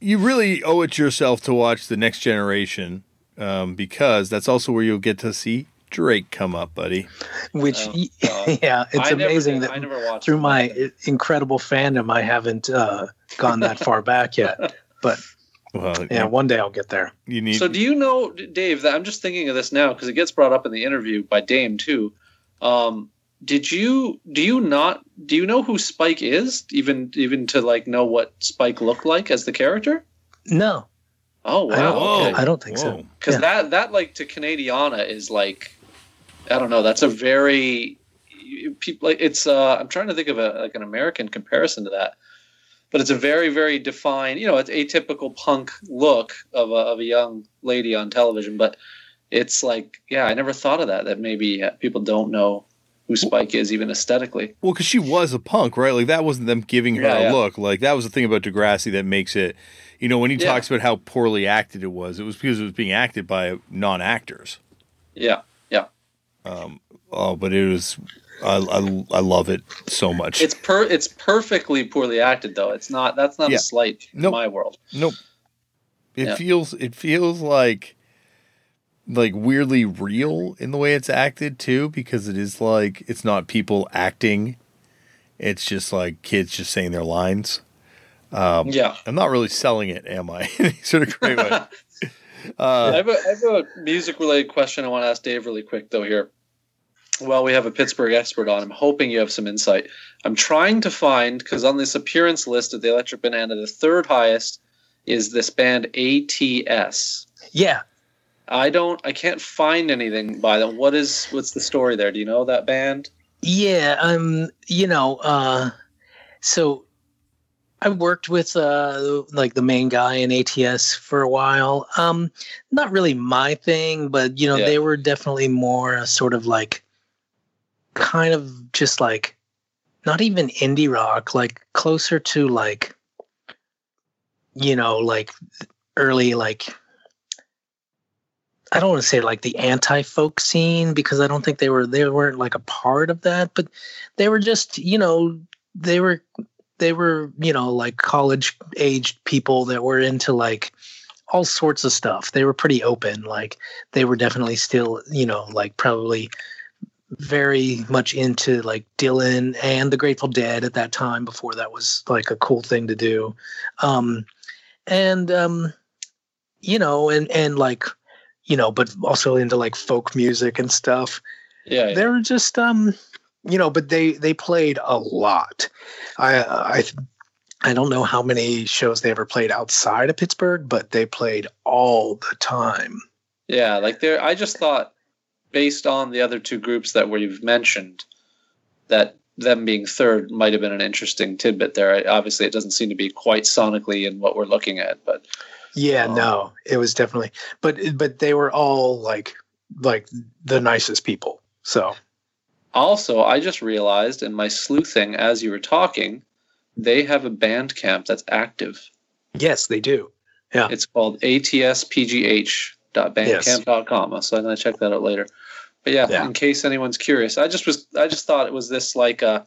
You really owe it yourself to watch the Next Generation, um, because that's also where you'll get to see Drake come up, buddy. Which, Oh, yeah, it's I amazing did- that I never watched through it. my incredible fandom, I haven't uh, gone that far back yet. But Well, yeah, one day I'll get there. you need. So do you know, Dave? That I'm just thinking of this now because it gets brought up in the interview by Dame too. Um, did you do you not do you know who Spike is even even to like know what Spike looked like as the character? No, Oh I don't, wow, okay. I don't think so. Because Yeah. that that like to Canadiana is like I don't know. That's a very people. It's uh, I'm trying to think of a like an American comparison to that, but it's a very very defined. You know, it's atypical punk look of a of a young lady on television. But it's like, yeah, I never thought of that. That maybe uh, people don't know who Spike is even aesthetically. Well, because she was a punk, right? Like that wasn't them giving her Yeah, a yeah. look. Like that was the thing about Degrassi that makes it. You know, when he Yeah. talks about how poorly acted it was, it was because it was being acted by non-actors. Yeah, yeah. Oh, but it was. I, I, I love it so much. It's per it's perfectly poorly acted though. It's not. That's not Yeah. a slight in my world. Nope. It Yeah. feels it feels like like weirdly real in the way it's acted too, because it is like it's not people acting. It's just like kids just saying their lines. Um, yeah. I'm not really selling it, am I? Sort of great way. Uh, I, have a, I have a music related question I want to ask Dave really quick though here. Well, we have a Pittsburgh expert on. I'm hoping you have some insight. I'm trying to find because on this appearance list of the Electric Banana, the third highest is this band ATS. Yeah, I don't. I can't find anything by them. What is? What's the story there? Do you know that band? yeah. Um, you know, uh, so I worked with uh like the main guy in ATS for a while. Um, not really my thing, but you know, Yeah. they were definitely more uh, sort of like kind of just like not even indie rock, like closer to like you know, like early like I don't want to say like the anti-folk scene because I don't think they were they weren't like a part of that, but they were just, you know, they were they were, you know, like college aged people that were into like all sorts of stuff. They were pretty open. Like they were definitely still, you know, like probably very much into like Dylan and the Grateful Dead at that time before that was like a cool thing to do. Um and um you know and and like you know but also into like folk music and stuff Yeah. yeah. they were just um you know but they they played a lot i i i don't know how many shows they ever played outside of pittsburgh but they played all the time Yeah, like there. I just thought, based on the other two groups that we've mentioned, that them being third might have been an interesting tidbit there. I- Obviously, it doesn't seem to be quite sonically in what we're looking at, but yeah Oh. no it was definitely but but they were all like like the nicest people so also, I just realized in my sleuthing as you were talking, they have a band camp that's active. yes they do Yeah, It's called atspgh.bandcamp.com. So I'm going to check that out later. But yeah, Yeah. in case anyone's curious, I just was I just thought it was this like uh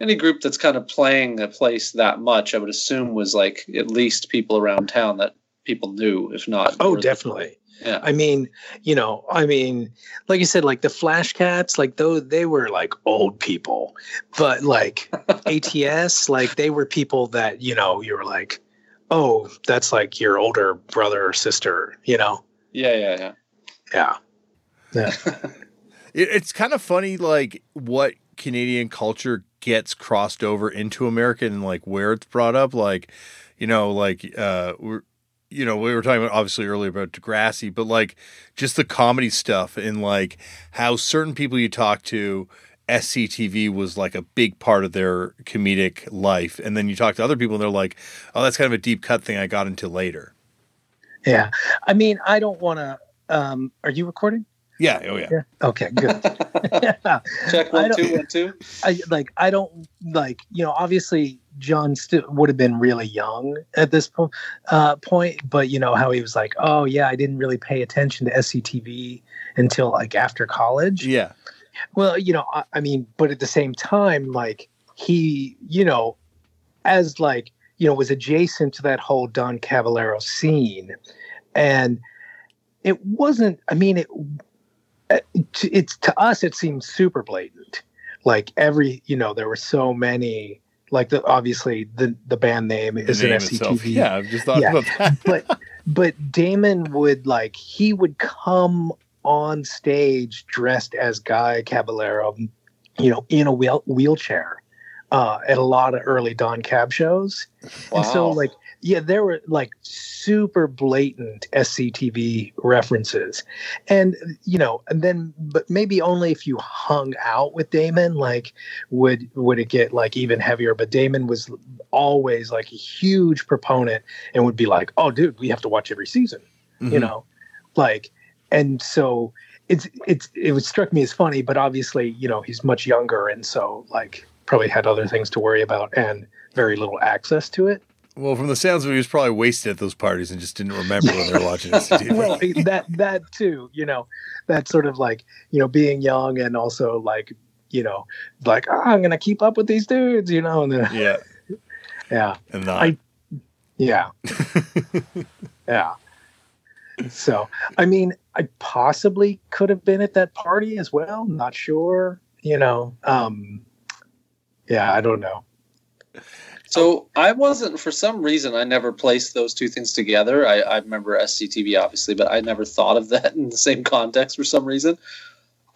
any group that's kind of playing a place that much, I would assume was like at least people around town that people knew, if not. oh definitely Yeah. I mean, you know, I mean, like you said, like the Flash Cats, like those, they were like old people, but like ATS, like they were people that you know, you were like, oh, that's like your older brother or sister, you know? Yeah, yeah, yeah. Yeah, yeah, It, it's kind of funny, like what Canadian culture gets crossed over into American and like where it's brought up. Like, you know, like uh, we're, you know, we were talking about obviously earlier about Degrassi, but like just the comedy stuff and like how certain people you talk to, SCTV was like a big part of their comedic life, and then you talk to other people and they're like, "Oh, that's kind of a deep cut thing I got into later." yeah. I mean, I don't want to. Um, are you recording? Yeah, oh yeah. Yeah. Okay, good. yeah. Check I one, don't- two, one, two. I like I don't like you know obviously John still would have been really young at this po- uh, point, but you know how he was like, oh yeah, I didn't really pay attention to SCTV until like after college. Yeah. Well, you know, I, I mean, but at the same time, like he, you know, as like you know was adjacent to that whole Don Caballero scene, and it wasn't. I mean, it to, it's to us it seems super blatant. Like every, you know, there were so many. Like the obviously the the band name The is an name SCTV itself. Yeah, I've just thought Yeah. about that. but but Damon would like he would come on stage dressed as Guy Caballero you know, in a wheel- wheelchair uh, at a lot of early Don Cab shows. And so, like, yeah, there were like super blatant SCTV references. And, you know, and then, but maybe only if you hung out with Damon, like, would, would it get like even heavier? But Damon was always like a huge proponent and would be like, oh, dude, we have to watch every season, you Mhm. know, like, and so it's, it's, it was struck me as funny, but obviously, you know, he's much younger. And so, like, probably had other things to worry about and very little access to it. Well, from the sounds of it, he was probably wasted at those parties and just didn't remember when they were watching SCTV. well, that that too, you know, that sort of like you know being young and also like you know like "Ah, I'm gonna keep up with these dudes, you know, and then, yeah, yeah, and not. I- yeah, yeah. So I mean, I possibly could have been at that party as well. Not sure, you know. Um, yeah, I don't know. So I wasn't, for some reason, I never placed those two things together. I, I remember SCTV, obviously, but I never thought of that in the same context for some reason.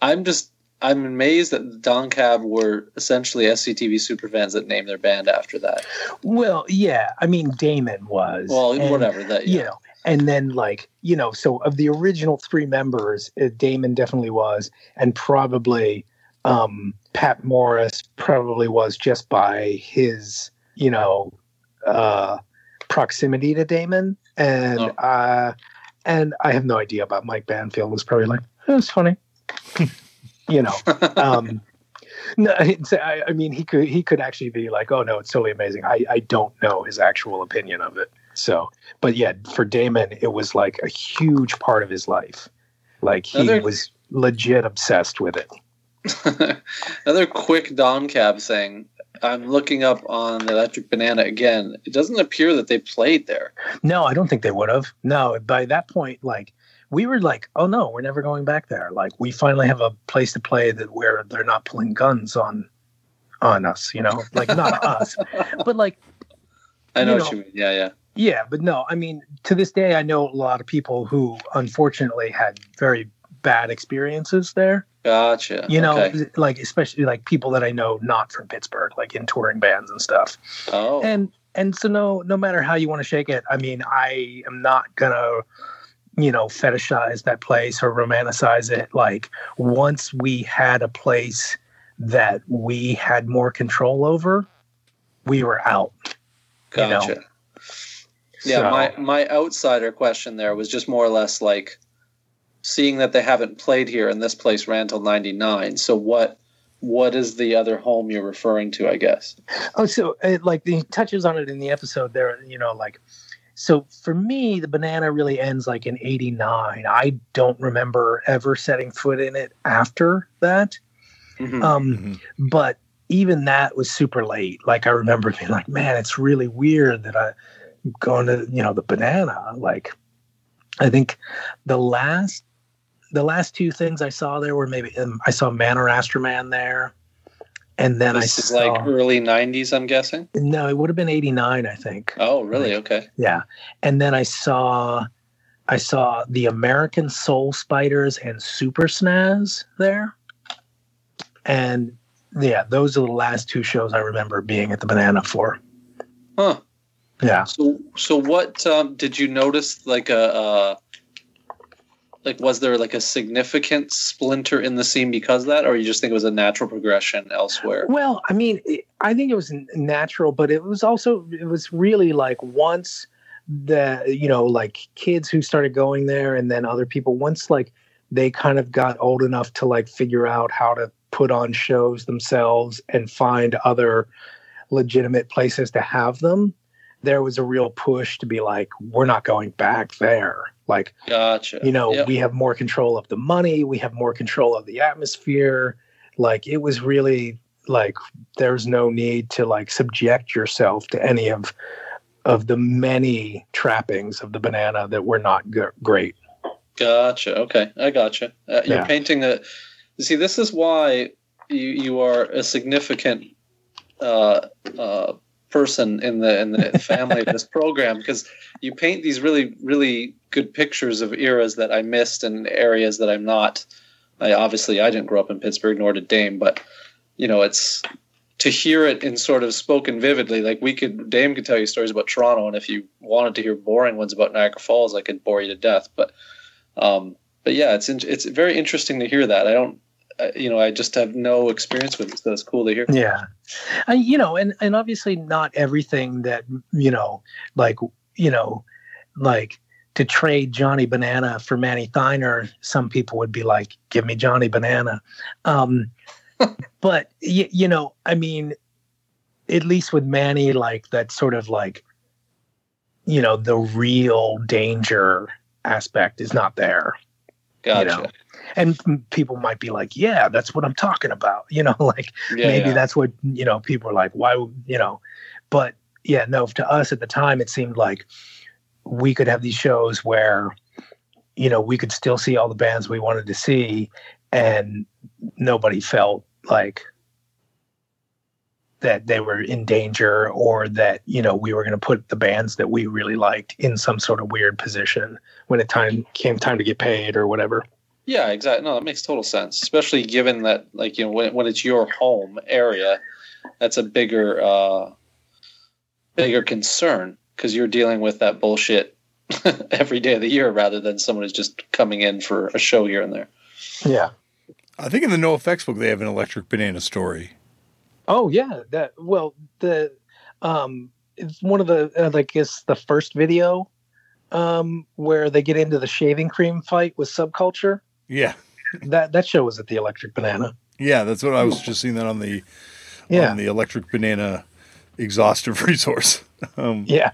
I'm just, I'm amazed that Don Cab were essentially SCTV superfans that named their band after that. Well, yeah, I mean Damon was. Well, and- whatever. That, you know and then like you know so of the original three members uh, damon definitely was and probably um pat morris probably was just by his you know uh proximity to damon and Oh. uh and i have no idea about mike banfield was probably like oh, it's funny you know um no, I, I mean, he could he could actually be like, "Oh no, it's totally amazing." I I don't know his actual opinion of it. So, but yeah, for Damon, it was like a huge part of his life. Like he Another- was legit obsessed with it. Another quick Don Cab thing. I'm looking up on Electric Banana again. It doesn't appear that they played there. No, I don't think they would have. No, by that point, like we were like, "Oh no, we're never going back there." Like we finally have a place to play that where they're not pulling guns on on us. You know, like not us, but like I know You what you mean. Yeah, yeah. Yeah, but no, I mean, to this day, I know a lot of people who unfortunately had very bad experiences there. Gotcha. You know, Okay. like especially like people that I know not from Pittsburgh, like in touring bands and stuff. Oh. And and so no, no matter how you want to shake it, I mean, I am not gonna, you know, fetishize that place or romanticize it. Like once we had a place that we had more control over, we were out. you know. Gotcha. Yeah, So- my my outsider question there was just more or less like seeing that they haven't played here and this place ran till 99. So what what is the other home you're referring to, I guess? Oh, so uh, like he touches on it in the episode there, you know, like so for me, the banana really ends like in '89. I don't remember ever setting foot in it after that. Mhm. Um, Mhm. but even that was super late. Like I remember being like, man, it's really weird that I'm going to, you know, the banana. Like, I think the last, the last two things I saw there were maybe um, I saw Man or Astroman there, and then this I is saw like early 90s, I'm guessing. no, it would have been '89, I think. Oh, really? Okay. Yeah, and then I saw, I saw the American Soul Spiders and Supersnazz there, and yeah, those are the last two shows I remember being at the Banana for. Huh. Yeah, So so what um, did you notice like a uh, like was there like a significant splinter in the scene because of that or you just think it was a natural progression elsewhere? well, I mean, I think it was natural, but it was also it was really like once the you know like kids who started going there, and then other people once like they kind of got old enough to like figure out how to put on shows themselves and find other legitimate places to have them there was a real push to be like we're not going back there like Gotcha. you know Yep. we have more control of the money we have more control of the atmosphere like it was really like there's no need to like subject yourself to any of of the many trappings of the banana that were not g- great Gotcha. Okay, I gotcha. Uh, you're Yeah. painting a. See, this is why you you are a significant uh, uh, person in the in the family of this program because you paint these really really good pictures of eras that I missed and areas that I'm not. I obviously I didn't grow up in Pittsburgh, nor did Dame, but you know, it's to hear it in sort of spoken vividly. Like we could, Dame could tell you stories about Toronto, and if you wanted to hear boring ones about Niagara Falls, I could bore you to death. But, um, but yeah, it's it's very interesting to hear that. I don't, you know, I just have no experience with it, so it's cool to hear. Yeah, I, you know, and and obviously not everything that you know, like you know, like to trade Johnny Banana for Manny Theiner, some people would be like, "Give me Johnny Banana." Um, but y- you know, I mean, at least with Manny, like that sort of like, you know, the real danger aspect is not there. Gotcha. You know? And people might be like, "Yeah, that's what I'm talking about." You know, like Yeah, maybe yeah. that's what you know. People are like, "Why?" You know, but yeah, no. To us at the time, it seemed like we could have these shows where you know we could still see all the bands we wanted to see, and nobody felt like that they were in danger or that you know we were going to put the bands that we really liked in some sort of weird position when it time came time to get paid or whatever Yeah, exactly. No, that makes total sense, especially given that, like, you know, when, when it's your home area, that's a bigger, uh, bigger concern because you're dealing with that bullshit every day of the year rather than someone who's just coming in for a show here and there. yeah I think in the NoFX book they have an Electric Banana story. Oh yeah, that well the um it's one of the uh, like it's the first video um where they get into the shaving cream fight with subculture. Yeah, That that show was at the Electric Banana. yeah, that's what I was just seeing that on the Yeah. on the Electric Banana exhaustive resource. Um, Yeah.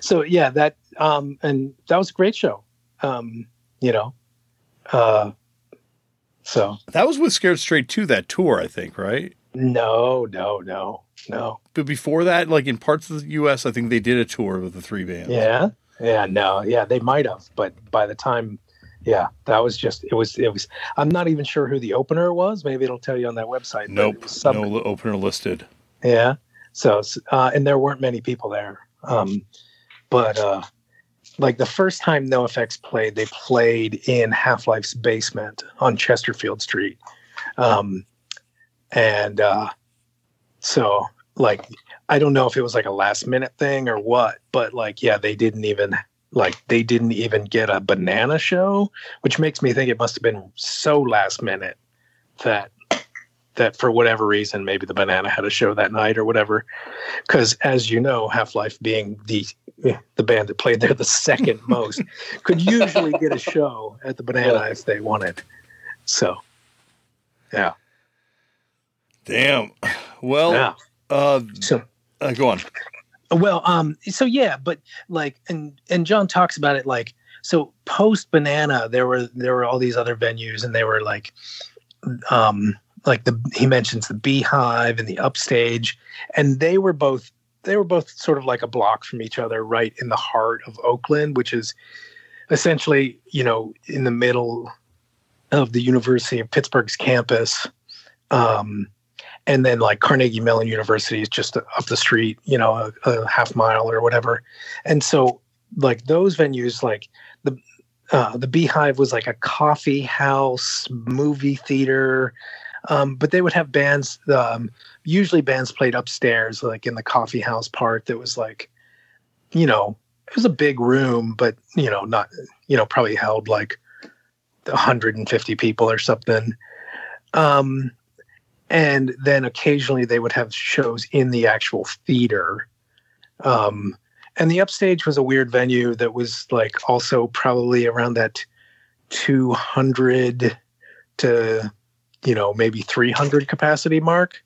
So yeah, that um and that was a great show. Um, you know. Uh so That was with Scared Straight too. That tour, I think, right? no, no, no, no. But before that, like in parts of the U.S., I think they did a tour with the three bands. Yeah. Yeah, no. Yeah, they might have, but by the time yeah, that was just it was it was I'm not even sure who the opener was. Maybe it'll tell you on that website. Nope, some- no opener listed. Yeah. So uh and there weren't many people there. Um but uh like the first time NoFX played, they played in Half Life's basement on Chesterfield Street. Um and uh so like I don't know if it was like a last minute thing or what, but like yeah, they didn't even like they didn't even get a banana show, which makes me think it must have been so last minute that that for whatever reason maybe the banana had a show that night or whatever. Because as you know half-life being the the band that played there the second most could usually get a show at the banana if they wanted. So yeah. Damn. Well, yeah. uh, so uh, go on. Well, um, so yeah, but like, and and John talks about it like, so post Banana, there were there were all these other venues, and they were like, um, like the he mentions the Beehive and the Upstage, and they were both they were both sort of like a block from each other, right in the heart of Oakland, which is essentially you know in the middle of the University of Pittsburgh's campus. Um, and then like Carnegie Mellon University is just up the street, you know, a, a half mile or whatever. And so like those venues, like the uh, the Beehive was like a coffee house, movie theater, um, but they would have bands. Um, usually, bands played upstairs, like in the coffee house part. That was like, you know, it was a big room, but you know, not you know, probably held like 150 people or something. Um, and then occasionally they would have shows in the actual theater. Um, and the upstage was a weird venue that was like also probably around that 200 to you know maybe 300 capacity mark.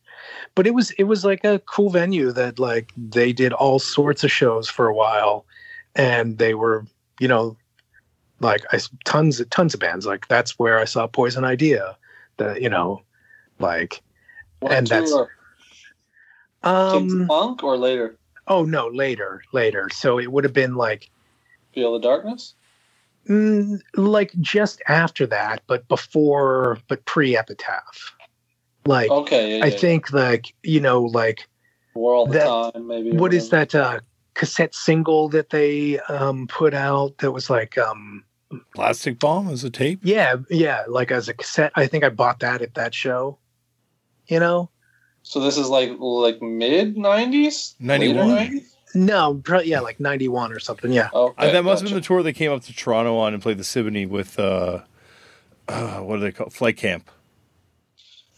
But it was it was like a cool venue that like they did all sorts of shows for a while. And they were you know like I, tons tons of bands. Like that's where i saw poison idea that you know like One, And two, that's- or Kings um of Punk or later? oh no later later so it would have been like Feel the Darkness? mm, like just after that but before but pre epitaph like Okay, yeah, i yeah, think like you know like yeah. War All the that- Time, maybe. what is that uh cassette single that they um put out that was like um Plastic Bomb as a tape. yeah yeah like as a cassette i think i bought that at that show you know So this is like like mid nineties, 91? No, pro- yeah, like ninety one or something. Yeah. Okay, Uh, that must have been the tour they came up to Toronto on and played the Symphony with uh, uh what do they call Flight Camp.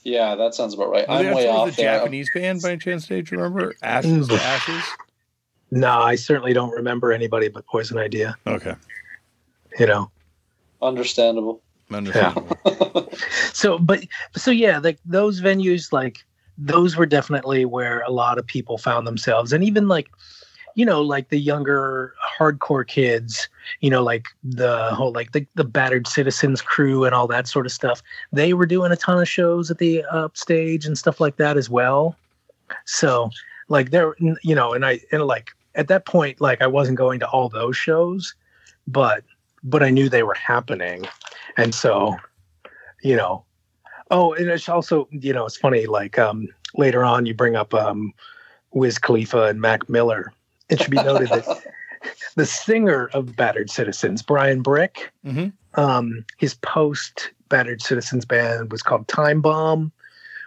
Yeah, that sounds about right. Were they I'm way off the there. Japanese band by any chance, Dave? Do you remember? Ashes to Mm. Ashes. No, I certainly don't remember anybody but Poison Idea. Okay, You know. Understandable. Understandable. So, but so yeah, like those venues, like those were definitely where a lot of people found themselves, and even like, you know, like the younger hardcore kids, you know, like the whole like the the battered citizens crew and all that sort of stuff. They were doing a ton of shows at the upstage and stuff like that as well. So, like there, you know, and I and like at that point, like I wasn't going to all those shows, but but I knew they were happening, and so you know oh and it's also you know it's funny like um later on you bring up um wiz khalifa and mac miller. It should be noted that the singer of battered citizens brian brick hmm um his post battered citizens band was called time bomb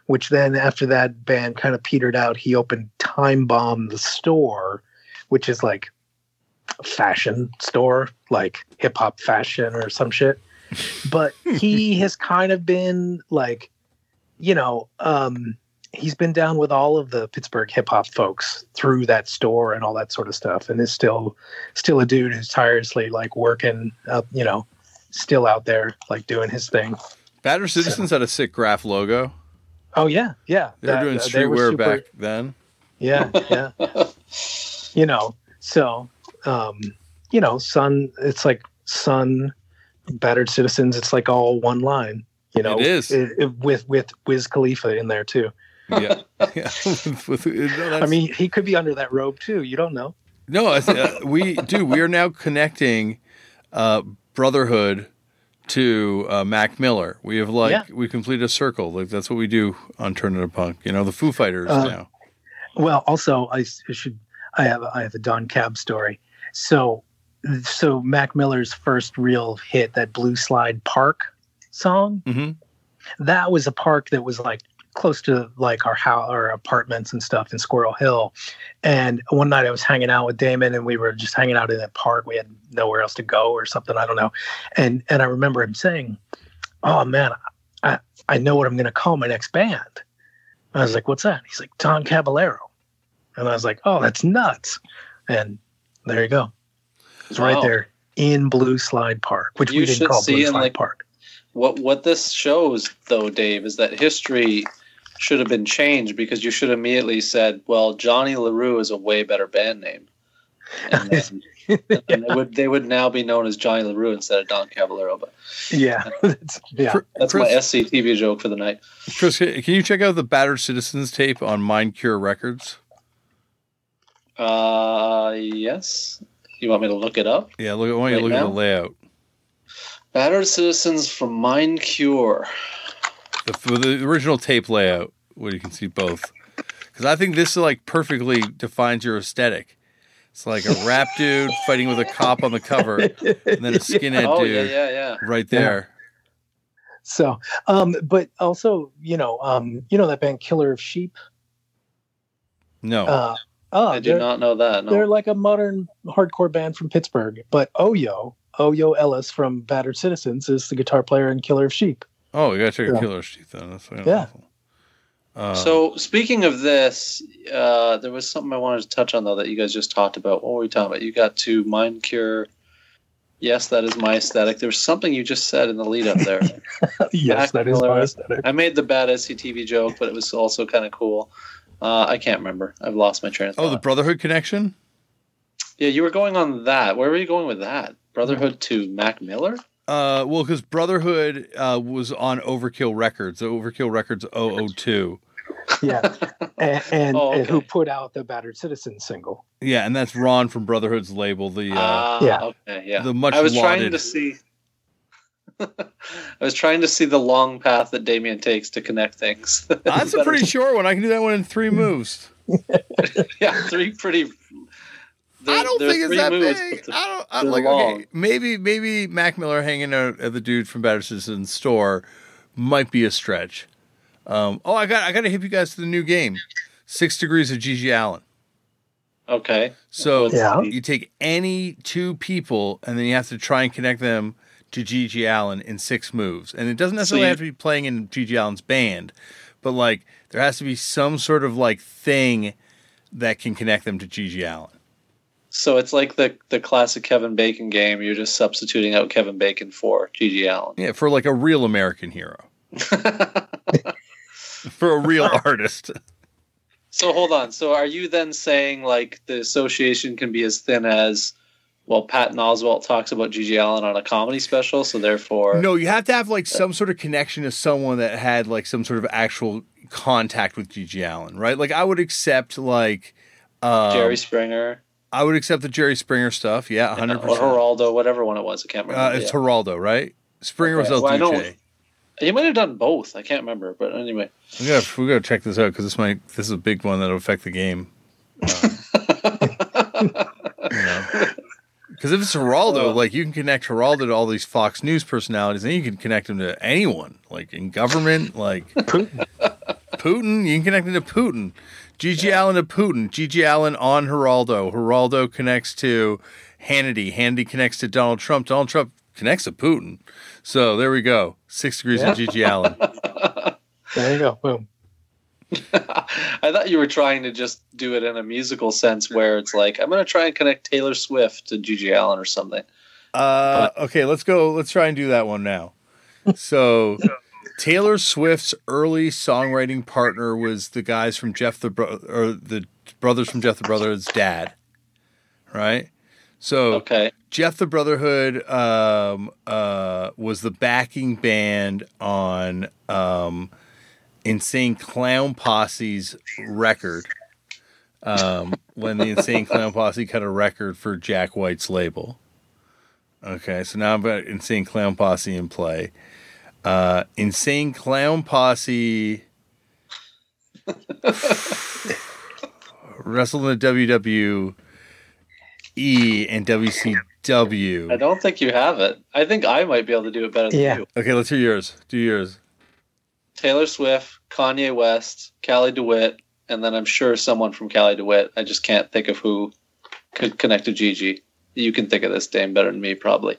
which then after that band kind of petered out he opened time bomb the store which is like a fashion store like hip-hop fashion or some shit but he has kind of been like you know um he's been down with all of the pittsburgh hip-hop folks through that store and all that sort of stuff and is still still a dude who's tirelessly like working up you know still out there like doing his thing Battered Citizens had a sick graph logo. oh yeah yeah They were That- doing uh, they streetwear super- back then. yeah yeah you know so um you know sun it's like sun battered citizens it's like all one line you know It is. it- it- with with wiz khalifa in there too Yeah, yeah. No, i mean he could be under that robe too you don't know no, uh, we do. We are now connecting uh, Brotherhood to uh, Mac Miller. We have like Yeah. we complete a circle. Like that's what we do on Turned Out a Punk. You know, the Foo Fighters Uh, now. well also I should i have i have a don cab story so so mac miller's first real hit that blue slide park song hmm that was a park that was like close to like our house our apartments and stuff in Squirrel Hill. And one night I was hanging out with Damon and we were just hanging out in that park. We had nowhere else to go or something. I don't know. And and I remember him saying, Oh man, I, I know what I'm gonna call my next band. I was like, What's that? He's like, Don Caballero. And I was like, Oh, that's nuts. And there you go. It's right Wow. there in Blue Slide Park, which You we didn't call see Blue Slide like, Park. What what this shows though, Dave, is that history should have been changed because you should immediately said, "Well, Johnny Larue is a way better band name," and, then, and they would they would now be known as Johnny Larue instead of Don Caballero. But Yeah. That's- yeah. Cr- that's Chris, my SCTV joke for the night. Chris, can can you check out the Battered Citizens tape on Mind Cure Records? Uh, yes. You want me to look it up? Yeah, look. I want you to Right look at the layout. Battered Citizens from Mind Cure. The, for the original tape layout, where you can see both. Because I think this like perfectly defines your aesthetic. It's like a rap dude fighting with a cop on the cover, and then a skinhead Oh yeah, dude yeah, yeah. right there. So, um, but also, you know, um, you know that band Killer of Sheep. No, Uh, oh, I do not know that. they're like a modern hardcore band from Pittsburgh. But Oyo, Oyo Ellis from Battered Citizens is the guitar player and Killer of Sheep. oh, you gotta check yeah. a Killer of Sheep then. That's fucking Yeah. awful. Uh, So speaking of this, uh, there was something I wanted to touch on though that you guys just talked about. What were we talking about? You got to Mind Cure. Yes, that is my aesthetic. There was something you just said in the lead up there. yes, that is my aesthetic. I made the bad SCTV joke, but it was also kind of cool. Uh, I can't remember. I've lost my train of thought. oh, the Brotherhood connection. yeah, you were going on that. Where were you going with that? Brotherhood to Mac Miller? Uh, well, because Brotherhood uh, was on Overkill Records, Overkill Records 002. Yeah, and, and, Oh, and who put out the Battered Citizen single? Yeah, and that's Ron from Brotherhood's label. The uh, Ah, Yeah. Okay, yeah. the much I was trying to see. I was trying to see the long path that Damian takes to connect things. that's a pretty short one. I can do that one in three moves. yeah, three pretty. I don't there's think it's three that moves, big. the- I don't. I'm like, long. okay, maybe maybe Mac Miller hanging out at the dude from Batterson's store might be a stretch. Um, oh, I got I got to hip you guys to the new game, Six Degrees of GG Allen. Okay. So Yeah. you take any two people, and then you have to try and connect them to GG Allen in six moves. And it doesn't necessarily you- have to be playing in GG Allen's band, but like there has to be some sort of like thing that can connect them to GG Allen. So it's like the the classic Kevin Bacon game. You're just substituting out Kevin Bacon for G.G. Allen. Yeah, for like a real American hero, for a real artist. So hold on. So are you then saying like the association can be as thin as well? Patton Oswalt talks about G.G. Allen on a comedy special, so therefore, No, you have to have like some sort of connection to someone that had like some sort of actual contact with GG Allen, right? Like I would accept like um, Jerry Springer I would accept the Jerry Springer stuff. Yeah, hundred or percent. Geraldo, whatever one it was. I can't remember. Uh, it's yeah. Geraldo, right? Springer was Okay. Well, I Duce. know- He might have done both. I can't remember, but anyway. We gotta we gotta check this out because this might this is a big one that'll affect the game. Because if it's Geraldo, like you can connect Geraldo to all these Fox News personalities, and you can connect him to anyone, like in government, like Putin. Putin. You can connect him to Putin. GG Allen to Putin. GG Allen on Geraldo. Geraldo connects to Hannity. Hannity connects to Donald Trump. Donald Trump connects to Putin. So there we go. Six degrees of GG Allen. There you go. Boom. I thought you were trying to just do it in a musical sense where it's like, I'm going to try and connect Taylor Swift to G.G. Allen or something. Uh, okay, let's go. Let's try and do that one now. So, Taylor Swift's early songwriting partner was the guys from Jeff the Bro- or the brothers from Jeff the Brothers' dad, right? So Okay. Jeff the Brotherhood um, uh, was the backing band on um, Insane Clown Posse's record. Um, when the Insane Clown Posse cut a record for Jack White's label. Okay, so now I've got Insane Clown Posse in play. Uh, Insane Clown Posse wrestled in the WWE and WCW. I don't think you have it. I think I might be able to do it better than Yeah. you. Okay, let's hear yours. Do yours. Taylor Swift, Kanye West, Cali DeWitt, and then I'm sure someone from Cali DeWitt. I just can't think of who could connect to GG. You can think of this Dame better than me, probably.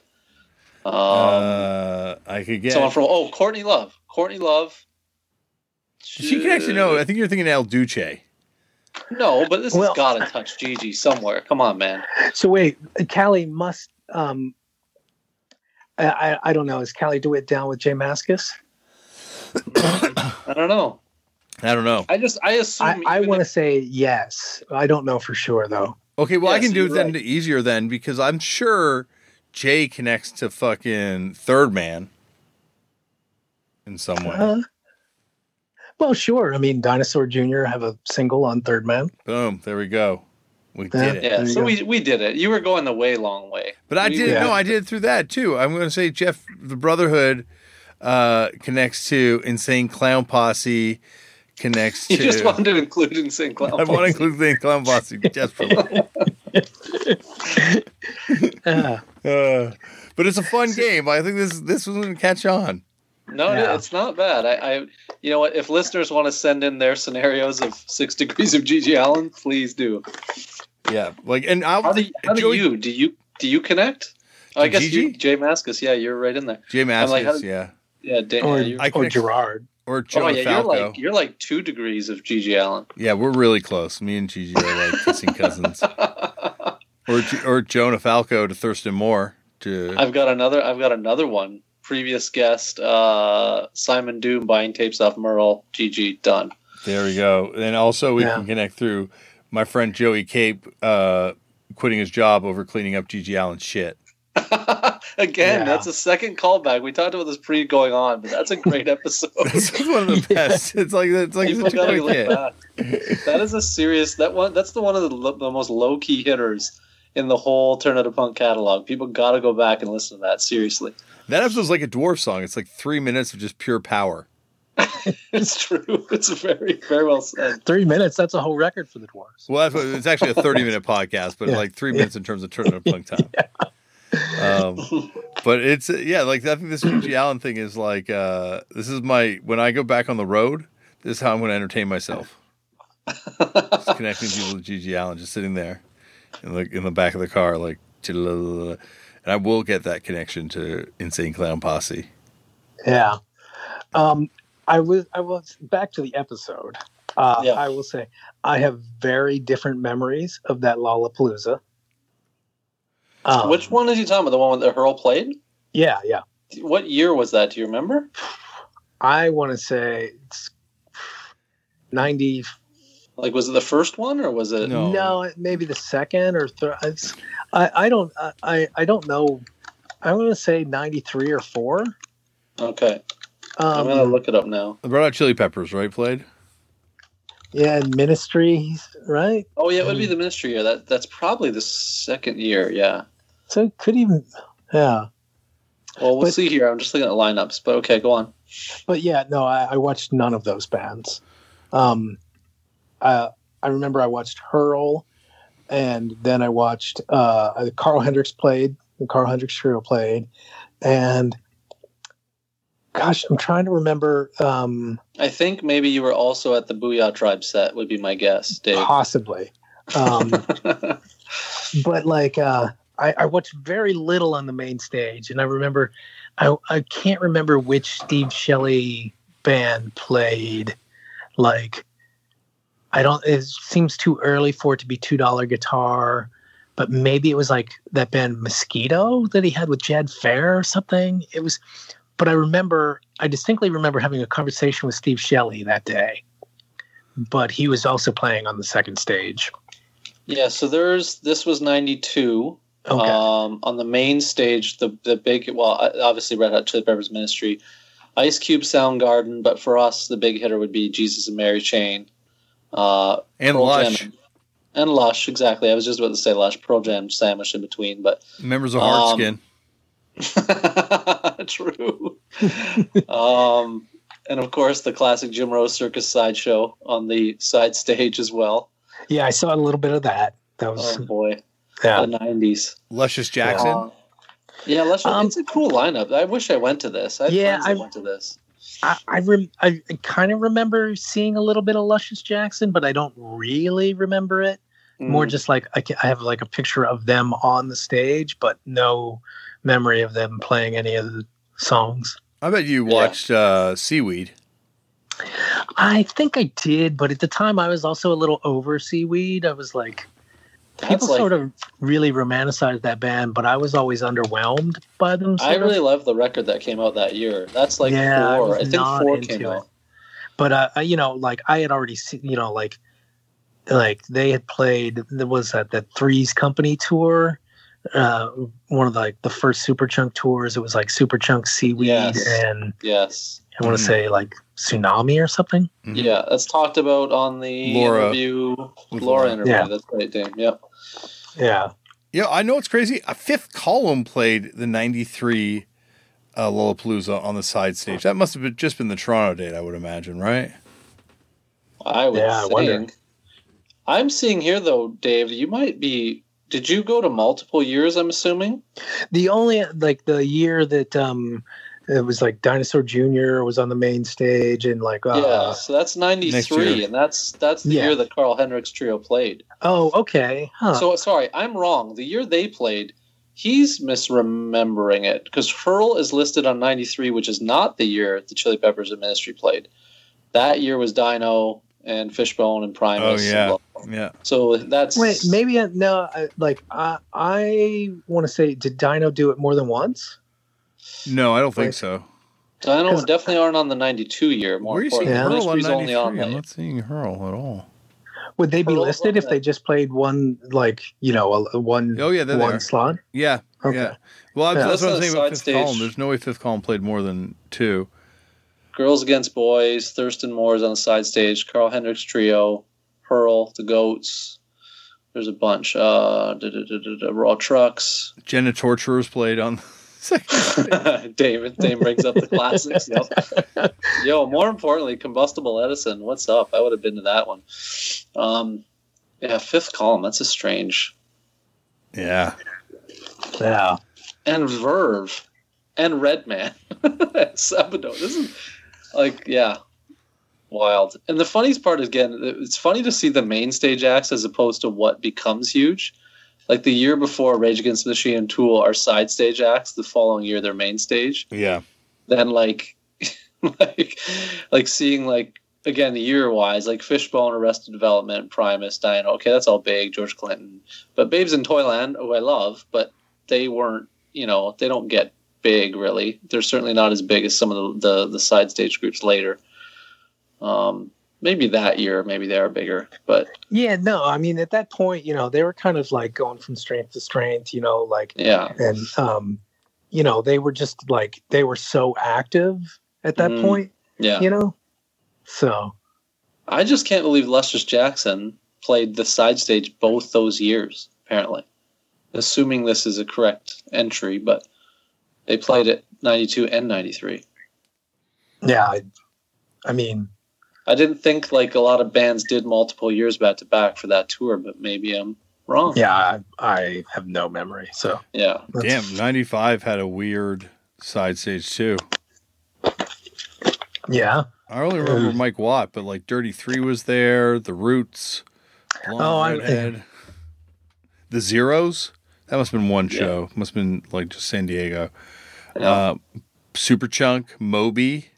Um, uh, I could get. someone from oh Courtney Love. Courtney Love. she can actually know. I think you're thinking El Duce. No, but this Well- has got to touch GG somewhere. Come on, man. So wait, Cali must. Um, I, I I don't know. Is Cali DeWitt down with J Mascis? I don't know. I don't know. I just I assume. I, I want to if- say yes. I don't know for sure though. Okay, well, I can do it you're then right. easier then because I'm sure J connects to fucking Third Man in some way. Uh, well, sure. I mean, Dinosaur Jr. have a single on Third Man. Boom, there we go. We Yeah. did it. Yeah, so go. we we did it. You were going the way long way. But I We- did Yeah. no, I did it through that too. I'm going to say Jeff the Brotherhood uh, connects to Insane Clown Posse, connects You to. just wanted to include Insane Clown. I want to include the Clown Posse desperately. Uh, Uh, but it's a fun game. I think this this was going to catch on. No, Yeah. it's not bad. I, I, you know what? If listeners want to send in their scenarios of six degrees of GG Allen, please do. Yeah, like and I'll How do how do you do you do you connect? Oh, I guess GG? you, J Mascis. Yeah, you're right in there. J I'm like, yeah, Yeah, Dan, or yeah, you're, I or connect- Gerard. or oh Joe yeah, you're Falco. like you're like two degrees of GG Allen. Yeah, we're really close. Me and GG are like kissing cousins. or G- or Jonah Falco to Thurston Moore to I've got another. I've got another one. Previous guest, uh, Simon Doom buying tapes off Merle. GG done. there we go. And also we Yeah. can connect through my friend Joey Cape uh, quitting his job over cleaning up GG Allen's shit. Again, Yeah. that's a second callback. We talked about this pre going on, but that's a great episode. This is one of the Yeah. best. It's like it's like People such a gotta quick look hit. back. That is a serious. That one. That's the one of the, the most low key hitters in the whole Turned Out a Punk catalog. People got to go back and listen to that seriously. That episode's like a dwarf song. It's like three minutes of just pure power. It's true. It's very very well said. Three minutes. That's a whole record for the Dwarves. Well, that's what, it's actually a thirty-minute podcast, but Yeah. like three minutes in terms of turning up punk time. Um, but it's yeah, like I think this GG Allen thing is like uh, this is my when I go back on the road. This is how I'm going to entertain myself. Just connecting people to GG Allen, just sitting there in the in the back of the car, like, and I will get that connection to Insane Clown Posse. Yeah. Um, I was I was back to the episode. Uh, Yeah. I will say I have very different memories of that Lollapalooza. Um, Which one is he talking about? The one that Hurl played? Yeah, yeah. What year was that? Do you remember? I want to say it's ninety. Like, was it the first one or was it? No. No, maybe the second or third. I I don't I I don't know. I want to say ninety three or four. Okay, I'm Um, gonna look it up now. The Red Hot Chili Peppers, right? Played. yeah, Ministries, right? Oh yeah, it would be the Ministry year. That that's probably the second year. Yeah. So it could even, yeah. Well, we'll But- see here. I'm just looking at lineups, but okay, go on. But yeah, no, I, I watched none of those bands. Um, uh, I remember I watched Hurl, and then I watched uh, Karl Hendricks played, the Karl Hendricks trio played, and gosh, I'm trying to remember. Um, I think maybe you were also at the Booyah Tribe set. Would be my guess, Dave. possibly, um, but like uh, I, I watched very little on the main stage, and I remember I, I can't remember which Steve Shelley band played. Like, I don't. It seems too early for it to be two dollar guitar, but maybe it was like that band Mosquito that he had with Jad Fair or something. It was, but I remember I distinctly remember having a conversation with Steve Shelley that day. But he was also playing on the second stage. yeah. So there's this was '92. Okay. Um, on the main stage, the the big well, obviously Red Hot Chili Peppers Ministry, Ice Cube, Soundgarden, but for us, the big hitter would be Jesus and Mary Chain, uh, And Pearl Lush, Jam, and Lush. Exactly, I was just about to say Lush, Pearl Jam sandwiched in between, but members of Um, Heartskin. true. um, and of course, the classic Jim Rose Circus sideshow on the side stage as well. yeah, I saw a little bit of that. That was Oh boy, yeah. the '90s. Luscious Jackson. Uh, yeah, let's. Um, it's a cool lineup. I wish I went to this. I Yeah, I- went to this. I I, rem- I kind of remember seeing a little bit of Luscious Jackson, but I don't really remember it. More Mm. just like I, ca- I have like a picture of them on the stage, but no memory of them playing any of the songs. I bet you Yeah. watched uh, Seaweed. I think I did, but at the time I was also a little over Seaweed. I was like, That's people like- sort of really romanticized that band, but I was always underwhelmed by them. I really love the record that came out that year. That's like Yeah, I four. was I, think four came it. out. but uh, I- you know, like I had already seen, you know, like like they had played. There was that that Threes Company tour, uh, one of the, like the first Superchunk tours. It was like Superchunk Seaweed Yes. and Yes. I want to say like Tsunami or something. Mhm. Yeah, that's talked about on the Laura. interview. With Laura Laura. interview. Yeah. That's right, Dave. Yep. Yeah, Yeah, I know it's crazy. A fifth column played the '93 uh, Lollapalooza on the side stage. That must have been, just been the Toronto date, I would imagine, right? I would Yeah, I wonder. I'm seeing here though, Dave. You might be. Did you go to multiple years? I'm assuming. the only like the year that um it was like Dinosaur Jr. was on the main stage and like uh, yeah. So that's '93, and that's that's the Yeah. year that Karl Hendricks Trio played. oh okay huh. So sorry, I'm wrong. The year they played, he's misremembering it because Hurl is listed on '93, which is not the year the Chili Peppers and Ministry played. That year was Dino and Fishbone and Primus. Oh, yeah. blah. Yeah. So that's Wait, maybe no. Like I, I want to say, did Dino do it more than once? No, I don't think Right. so. Dino 'Cause- definitely aren't on the '92 year. More Where are you seeing importantly, Yeah. Hurl on only on I'm not seeing Hurl at all. Would they be Well, listed if well, they just played one, like you know, a, a one Oh, yeah, there one are. slot? Yeah. Okay. Yeah. Well, Yeah. that's what I'm That's a saying about side fifth stage. column. There's no way fifth column played more than two. Girls Against Boys, Thurston Moore's on the side stage, Karl Hendricks Trio, Hurl, The Goats. There's a bunch. Uh, da, da, da, da, da, Royal Trux. Jenna Torturers played on the second. David Dame brings up the classics. Yep. Yo, more importantly, Combustible Edison. What's up? I would have been to that one. Um, yeah, fifth column. That's a strange. yeah. Yeah. And Verve. And Redman. Sabado. This is like, yeah. wild. And the funniest part is again, it's funny to see the main stage acts as opposed to what becomes huge. Like the year before, Rage Against the Machine and Tool are side stage acts. The following year, they're main stage. Yeah. Then like, like, like seeing like again the year wise, like Fishbone, Arrested Development, Primus, Dino. Okay, that's all big. George Clinton, but Babes in Toyland, who I love, but they weren't. You know, they don't get big really. They're certainly not as big as some of the the, the side stage groups later. Um, maybe that year, maybe they are bigger, but Yeah, no, I mean at that point, you know, they were kind of like going from strength to strength, you know, like yeah, and um, you know, they were just like they were so active at that Mhm. point, yeah. you know. So I just can't believe Luscious Jackson played the side stage both those years. Apparently, assuming this is a correct entry, but they played it '92 and '93. yeah, I, I mean, I didn't think like a lot of bands did multiple years back to back for that tour, but maybe I'm wrong. yeah, I, I have no memory. So Yeah. Damn, 95 had a weird side stage too. yeah. I only remember Mm. Mike Watt, but like Dirty Three was there, The Roots, Blonde Oh, I- Redhead, The Zeros. That must have been one Yeah. show. Must have been like just San Diego. Yeah. Uh, Superchunk, Moby,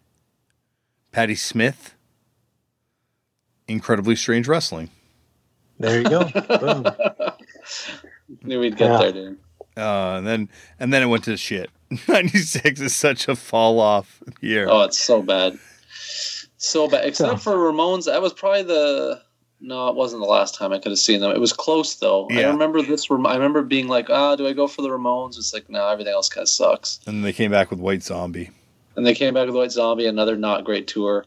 Patti Smith, Incredibly Strange Wrestling. There you go. Boom. Knew we'd get Yeah. there, dude. Uh, and then and then it went to shit. 96 is such a fall off year. Oh, it's so bad. So bad. Except So- for Ramones, that was probably the. No, it wasn't the last time I could have seen them. It was close though. I remember this. Ram- I remember being like, "Ah, do I go for the Ramones?" It's like, no, everything else kind of sucks. And they came back with White Zombie. And they came back with White Zombie, another not great tour,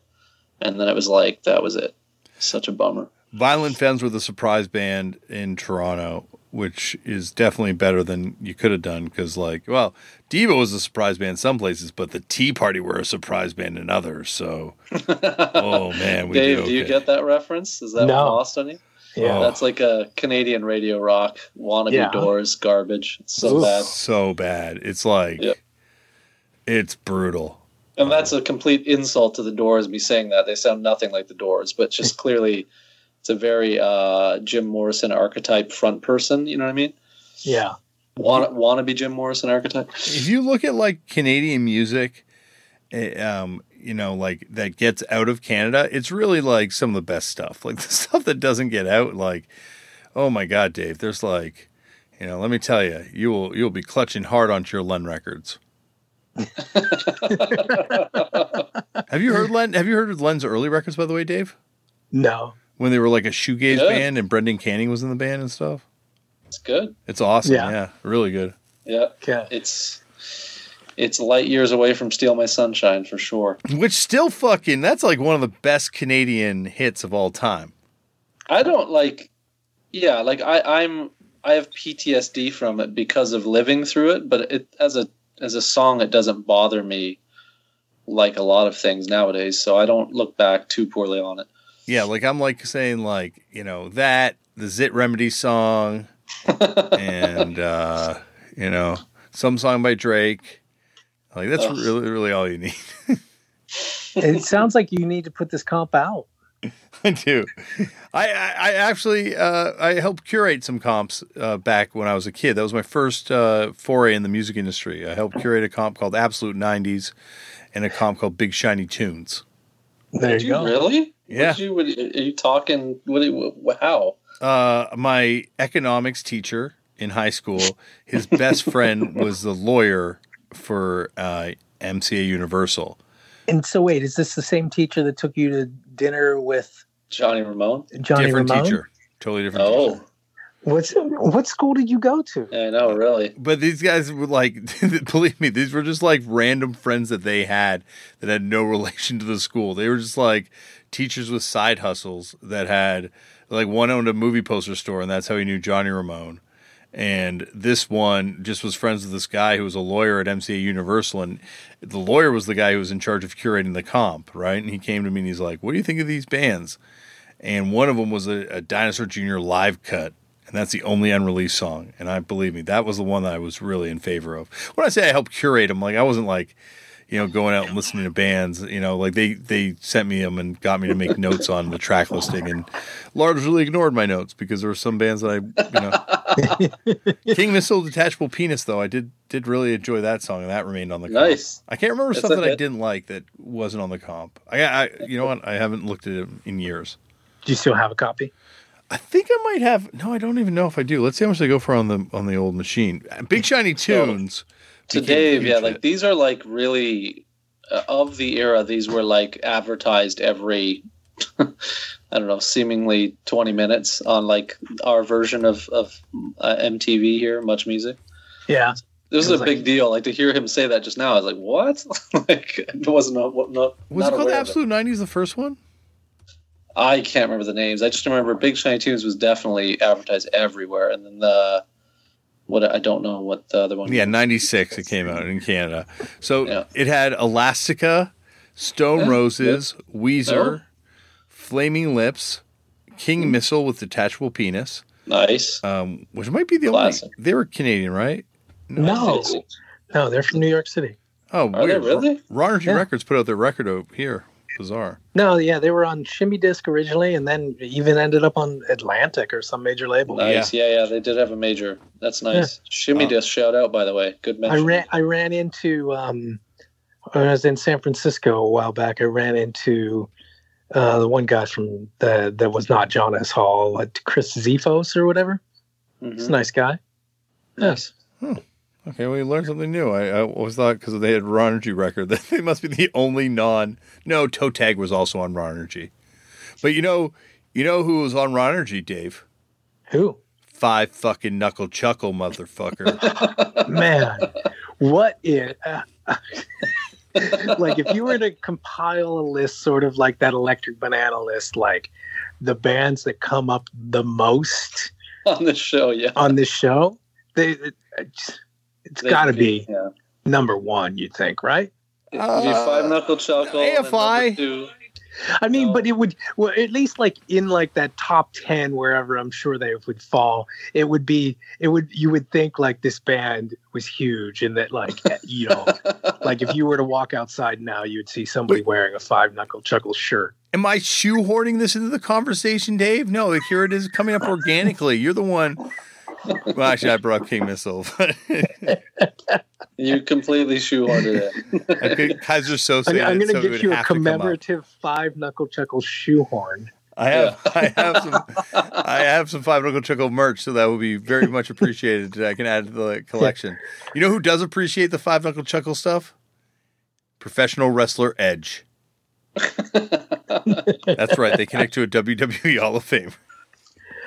and then it was like that was it. Such a bummer. Violent Femmes were the surprise band in Toronto, which is definitely better than you could have done because, like, well, Devo was a surprise band in some places, but the Tea Party were a surprise band in others. So, oh man, we Dave, did do you get that reference? Is that No. lost on you? Yeah. Oh. That's like a Canadian radio rock wannabe Yeah. Doors garbage. It's so Oof. bad. so bad? It's like, Yep. it's brutal. And that's a complete insult to the Doors. Me saying that they sound nothing like the Doors, but just clearly, it's a very uh, Jim Morrison archetype front person. You know what I mean? yeah. Want want to be Jim Morrison archetype? If you look at like Canadian music, eh, um, you know, like that gets out of Canada, it's really like some of the best stuff. Like the stuff that doesn't get out, like, oh my God, Dave, there's like, you know, let me tell you, you will you'll be clutching hard onto your Len records. Have you heard Len? Have you heard of Len's early records, by the way, Dave? No. When they were like a shoegaze Good. band and Brendan Canning was in the band and stuff. It's good. It's awesome. Yeah. yeah really good. Yeah, Okay. it's it's light years away from "Steal My Sunshine" for sure. Which still fucking that's like one of the best Canadian hits of all time. I don't like. Yeah, like I, I'm. I have PTSD from it because of living through it. But it as a as a song, it doesn't bother me like a lot of things nowadays. So I don't look back too poorly on it. Yeah, like I'm like saying like, you know, that, the Zit Remedy song, and uh, you know, some song by Drake. Like that's Ugh. really really all you need. it sounds like you need to put this comp out. I do. I, I, I actually uh, I helped curate some comps uh, back when I was a kid. That was my first uh, foray in the music industry. I helped curate a comp called Absolute '90s and a comp called Big Shiny Tunes. There Did you you go. really? Yeah. You, what, are you talking? What? do How? Uh, my economics teacher in high school, his best friend was the lawyer for uh, MCA Universal. And so wait, is this the same teacher that took you to dinner with Johnny Ramone? Johnny different Ramone? teacher, totally different. Oh, teacher. What's what school did you go to? I know, really. But these guys were like, believe me, these were just like random friends that they had that had no relation to the school. They were just like teachers with side hustles that had like one owned a movie poster store, and that's how he knew Johnny Ramone. And this one just was friends with this guy who was a lawyer at MCA Universal, and the lawyer was the guy who was in charge of curating the comp, right? And he came to me and he's like, "What do you think of these bands?" And one of them was a, a Dinosaur Jr. live cut, and that's the only unreleased song. And I believe me, that was the one that I was really in favor of. When I say I helped curate them, like I wasn't like, you know, going out and listening to bands. You know, like they they sent me them and got me to make notes on the track listing, and largely ignored my notes because there were some bands that I, you know, King Missile Detachable Penis though I did did really enjoy that song and that remained on the comp. Nice. I can't remember That's stuff that I didn't like that wasn't on the comp. I, I you know what I haven't looked at it in years. Do you still have a copy? I think I might have. No, I don't even know if I do. Let's see how much they go for on the on the old machine. Big shiny tunes. To became Dave, yeah, hit. like these are like really uh, of the era. These were like advertised every, I don't know, seemingly twenty minutes on like our version of of uh, MTV here, Much Music. Yeah. This It is was a like- big deal. Like to hear him say that just now, I was like, "What?" like it wasn't a, what, not, Was not it called the Absolute Nineties? The first one. I can't remember the names. I just remember Big Shiny Tunes was definitely advertised everywhere, and then the what I don't know what the other one. Yeah, ninety six. It came out in Canada. So Yeah. it had Elastica, Stone Yeah, Roses, Weezer, Oh. Flaming Lips, King Missile with detachable penis, nice. um, which might be the Classic. only. They were Canadian, right? No. No, they're from New York City. Oh, Are they weird. really? Raw Energy Yeah. Records put out their record over here. Bizarre. No, yeah, they were on Shimmy Disc originally, and then even ended up on Atlantic or some major label. Nice. Yeah. yeah, They did have a major. That's nice. Shimmy Oh. Disc shout out by the way. Good I ran I ran into um, when I was in San Francisco a while back. I ran into uh, the one guy from the that was not John S. Hall, uh, Chris Xefos or whatever. Mhm. He's a nice guy. Nice. Okay, well, you learned something new. I, I always thought because they had Raw Energy record that they must be the only non. No, Toe Tag was also on Raw Energy, but you know, you know who was on Raw Energy, Dave? Who Five fucking knuckle chuckle, motherfucker. man? what is uh, like if you were to compile a list, sort of like that Electric Banana list, like the bands that come up the most On the show, yeah. on the show, they it, it's, it's got to be Yeah. number one. You'd think, right? It'd be uh, five knuckle chuckle. AFI. I mean, No. but it would well at least like in like that top ten wherever I'm sure they would fall. It would be it would you would think like this band was huge and that like eh, you know like if you were to walk outside now you would see somebody wearing a five knuckle chuckle shirt. Am I shoehorning this into the conversation, Dave? No, like here it is coming up organically. You're the one. Well, actually, I brought King Missile. You completely shoehorned it in. I could Keyser Söze. I'm, I'm going to it get you a have to come up. commemorative five knuckle chuckle shoehorn. I have, Yeah. I have some, I have some Five Knuckle Chuckle merch, so that would be very much appreciated. I can add to the collection. You know who does appreciate the Five Knuckle Chuckle stuff? Professional wrestler Edge. That's right. They connect to a WWE Hall of Fame.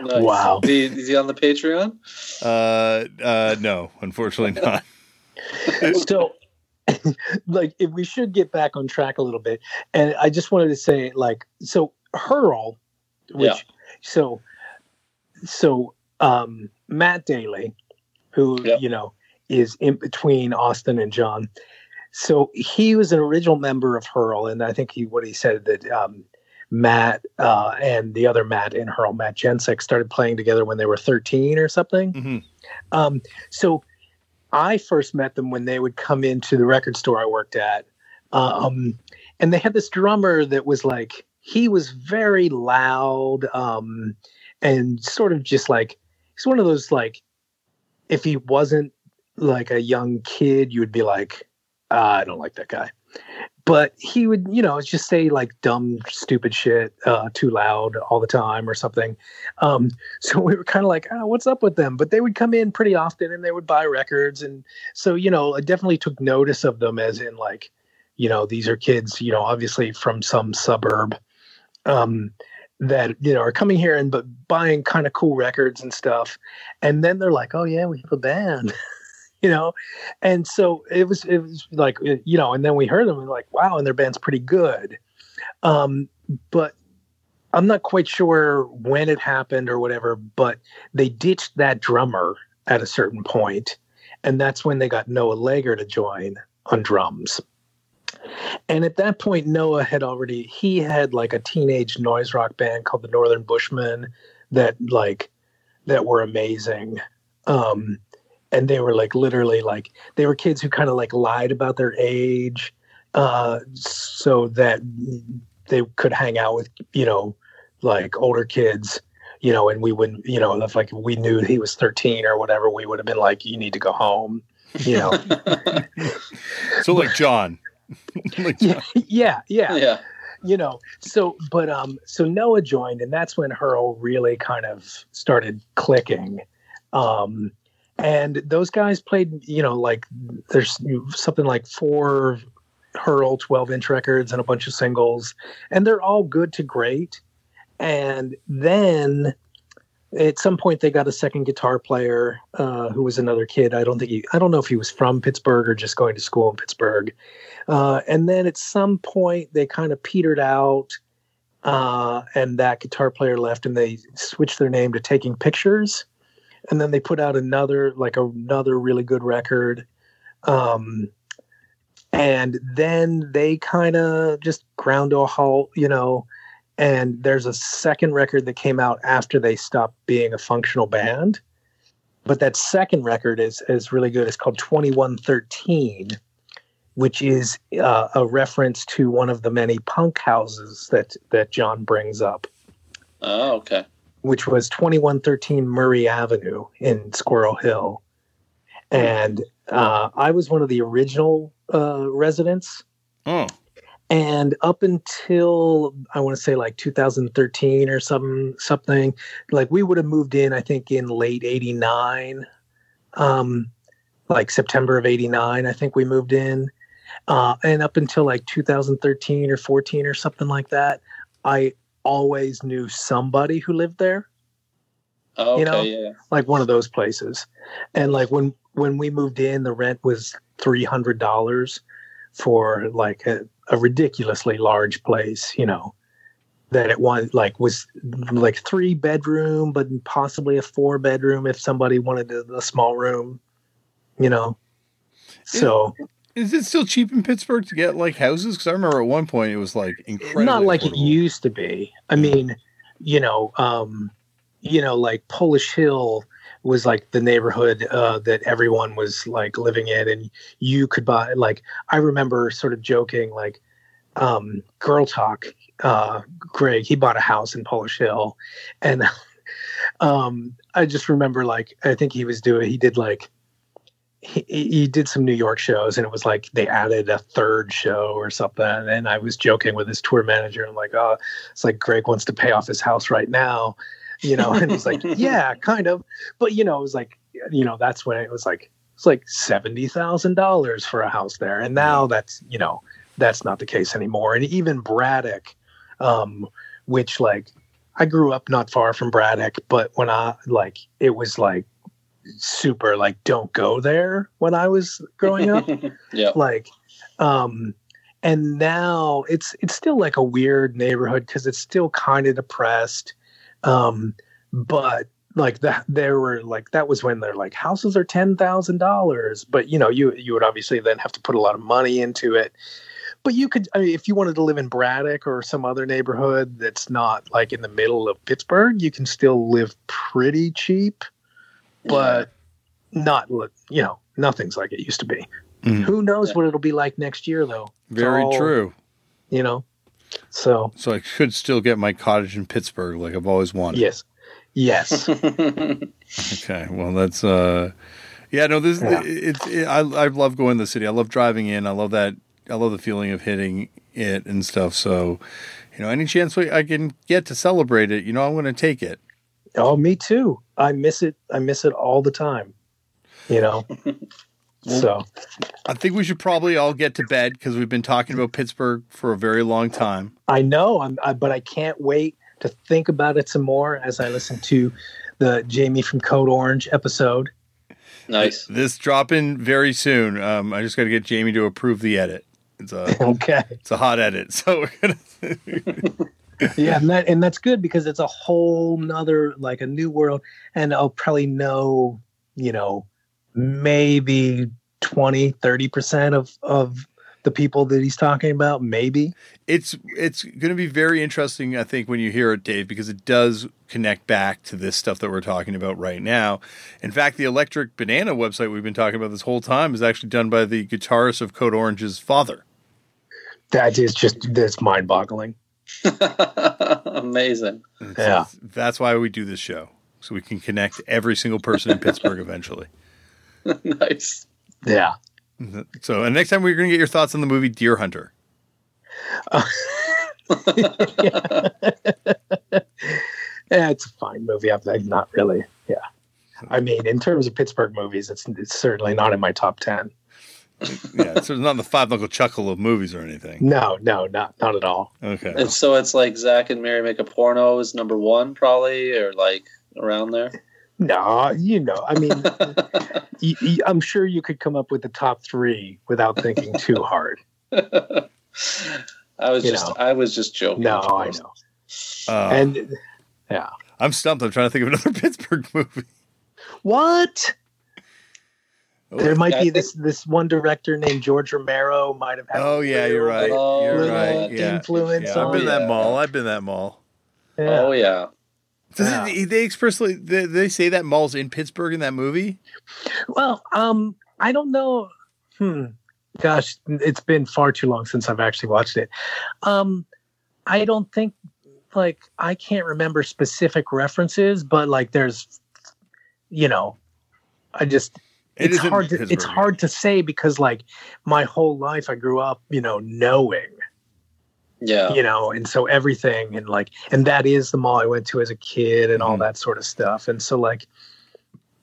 Nice. Wow. Is he, is he on the Patreon? Uh, uh, no, unfortunately not. so like if we should get back on track a little bit and i just wanted to say like so hurl which Yeah. so so um matt daly who Yep. you know is in between austin and john so he was an original member of hurl and i think he what he said that um matt uh and the other matt in hurl matt jencik started playing together when they were 13 or something Mhm. um, so I first met them when they would come into the record store I worked at. Um, and they had this drummer that was like, he was very loud um, and sort of just like, he's one of those like, if he wasn't like a young kid, you would be like, ah, I don't like that guy. But he would, you know, just say like dumb, stupid shit uh, too loud all the time or something. Um, so we were kind of like, oh, what's up with them? But they would come in pretty often and they would buy records. And so, you know, I definitely took notice of them as in like, you know, these are kids, you know, obviously from some suburb um, that, you know, are coming here and but buying kind of cool records and stuff. And then they're like, oh, yeah, we have a band. You know, and so it was. It was like you know, and then we heard them and like, wow, and their band's pretty good. Um, but I'm not quite sure when it happened or whatever, but they ditched that drummer at a certain point, and that's when they got Noah Leger to join on drums. And at that point, Noah had already he had like a teenage noise rock band called the Northern Bushmen that like that were amazing. Um, and they were like literally like they were kids who kind of like lied about their age uh, so that they could hang out with you know like older kids you know and we wouldn't you know if like we knew he was 13 or whatever we would have been like you need to go home you know So like John. like John. yeah yeah yeah. you know so but um so noah joined and that's when hurl really kind of started clicking um and those guys played you know like there's something like four hurl 12 inch records and a bunch of singles and they're all good to great. And then at some point they got a second guitar player uh, who was another kid. I don't think he i don't know if he was from pittsburgh or just going to school in pittsburgh. Uh, and then at some point they kind of petered out uh, and that guitar player left and they switched their name to taking pictures and then they put out another like another really good record. Um, and then they kind of just ground to a halt you know and there's a second record that came out after they stopped being a functional band. But that second record is is really good. It's called 2113 which is uh, a reference to one of the many punk houses that that John brings up. Oh, okay. Which was 2113 Murray Avenue in Squirrel Hill. And uh, I was one of the original uh, residents. Oh. And up until I want to say like 2013 or something, something like we would have moved in, I think in late 89, um, like September of 89, I think we moved in. Uh, and up until like 2013 or 14 or something like that, I always knew somebody who lived there Oh, okay, You know? yeah. like one of those places. And like when when we moved in, the rent was three hundred dollars for like a, a ridiculously large place, you know. That it was like was like three bedroom, but possibly a four bedroom if somebody wanted a, a small room, you know. So Is it still cheap in Pittsburgh to get like houses? Because I remember at one point it was like incredibly not like it used to be. I mean, you know, um, you know, like Polish Hill was like the neighborhood uh, that everyone was like living in, and you could buy. Like, I remember sort of joking, like, um, Girl Talk, uh, Greg, he bought a house in Polish Hill, and um, I just remember, like, I think he was doing, he did like. He, he did some New York shows, and it was like they added a third show or something. And I was joking with his tour manager. I'm like, oh, it's like Greg wants to pay off his house right now, you know. And he's like, yeah, kind of. But you know, it was like, you know, that's when it was like it's like seventy thousand dollars for a house there, and now that's you know that's not the case anymore. And even Braddock, um, which like I grew up not far from Braddock, but when I like it was like super like don't go there when I was growing up. Yeah. like um and now it's it's still like a weird neighborhood because it's still kind of depressed. Um but like that there were like that was when they're like houses are ten thousand dollars but you know you you would obviously then have to put a lot of money into it. But you could I mean, if you wanted to live in Braddock or some other neighborhood that's not like in the middle of Pittsburgh you can still live pretty cheap but not li- you know nothing's like it used to be Mhm. who knows what it'll be like next year though It's Very all, true. you know so So I could still get my cottage in Pittsburgh like I've always wanted. yes yes Okay. Well, that's uh, yeah. No, this Yeah. it's it, I I love going to the city. I love driving in. I love that. I love the feeling of hitting it and stuff. So, you know, any chance we, I can get to celebrate it, you know, I'm going to take it. Oh me too i miss it i miss it all the time you know so I think we should probably all get to bed because we've been talking about Pittsburgh for a very long time. i know i'm I, but i can't wait to think about it some more as i listen to the jamie from code orange episode nice. This dropping very soon. Um, I just got to get Jamie to approve the edit. It's a okay it's a hot edit, so we're gonna. yeah and that and that's good because it's a whole nother like a new world and i'll probably know you know maybe 20 30% of of the people that he's talking about maybe it's it's going to be very interesting, I think, when you hear it, Dave, because it does connect back to this stuff that we're talking about right now. In fact, the Electric Banana website we've been talking about this whole time is actually done by the guitarist of Code Orange's father. that is just that's mind boggling. Amazing. It's- Yeah. that's why we do this show, so we can connect every single person in Pittsburgh eventually. nice. Yeah. So, and next time we're going to get your thoughts on the movie Deer Hunter. Yeah, it's a fine movie. I'm like, not really. Yeah. I mean, in terms of Pittsburgh movies, it's it's certainly not in my top ten. Yeah, so it's not the five knuckle chuckle of movies or anything. No, no, not not at all. Okay. And so it's like Zack and Miri make a porno is number one, probably, or like around there. No, you know, I mean, y- y- I'm sure you could come up with the top three without thinking too hard. I was You just, know. I was just joking. No, I know. Uh, And yeah, I'm stumped. I'm trying to think of another Pittsburgh movie. what? There might I be this this one director named George Romero might have had. Oh yeah, you're right. Oh, You're right. Yeah. Influence Yeah, I've been to on- that mall. I've been that mall. Yeah. Oh yeah. Does Yeah. it, they expressly they, they say that mall's in Pittsburgh in that movie? Well, um, I don't know. Hmm. Gosh, it's been far too long since I've actually watched it. Um, I don't think like I can't remember specific references, but like there's, you know, I just It it's hard to it's hard to say because like my whole life I grew up, you know, knowing, Yeah. you know, and so everything and like and that is the mall I went to as a kid and all Mhm. that sort of stuff. And so like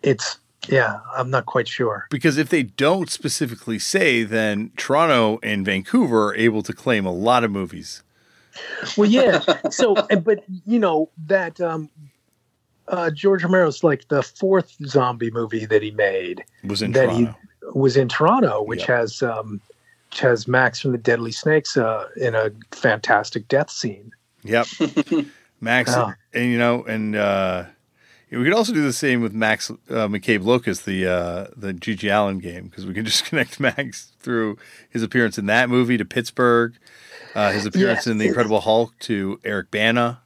it's yeah, I'm not quite sure. Because if they don't specifically say, then Toronto and Vancouver are able to claim a lot of movies. Well, yeah. So, but you know that um, uh, George Romero's like the fourth zombie movie that he made Was in That he- Toronto. was in Toronto, which Yeah. has um, which has Max from the Deadly Snakes uh, in a fantastic death scene. Yep. Max, Yeah. and you know, and uh, we could also do the same with Max uh, McCabe-Lokos, the uh, the GG Allin game, because we can just connect Max through his appearance in that movie to Pittsburgh, uh, his appearance Yeah. in the Incredible Hulk to Eric Bana.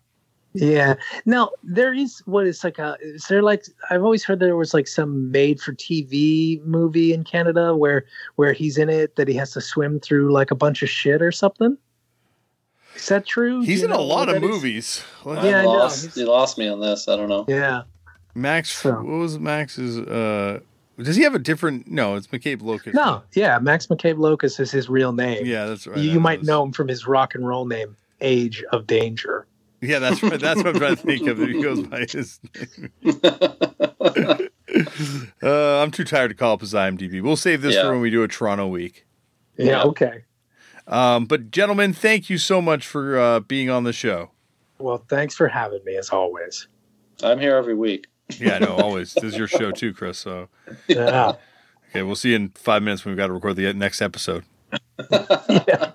Yeah. Now there is what is like a is there like I've always heard there was like some made for TV movie in Canada where where he's in it that he has to swim through like a bunch of shit or something. Is that true? He's in a lot of movies. What- Yeah, I I know. lost, He's- lost me on this. I don't know. Yeah. Max, So- what was Max's? Uh, does he have a different? No, it's McCabe-Lokos. No, yeah, Max McCabe-Lokos is his real name. Yeah, that's right. you, you might know him from his rock and roll name, Age of Danger. Yeah, that's right. That's what I'm trying to think of. He goes by his. Uh, I'm too tired to call up his IMDb. We'll save this Yeah. for when we do a Toronto week. Yeah, Yeah. okay. Um, but gentlemen, thank you so much for uh, being on the show. Well, thanks for having me as always. I'm here every week. Yeah, no, always. this is your show too, Chris. So Yeah. okay, we'll see you in five minutes when we've got to record the next episode. yeah.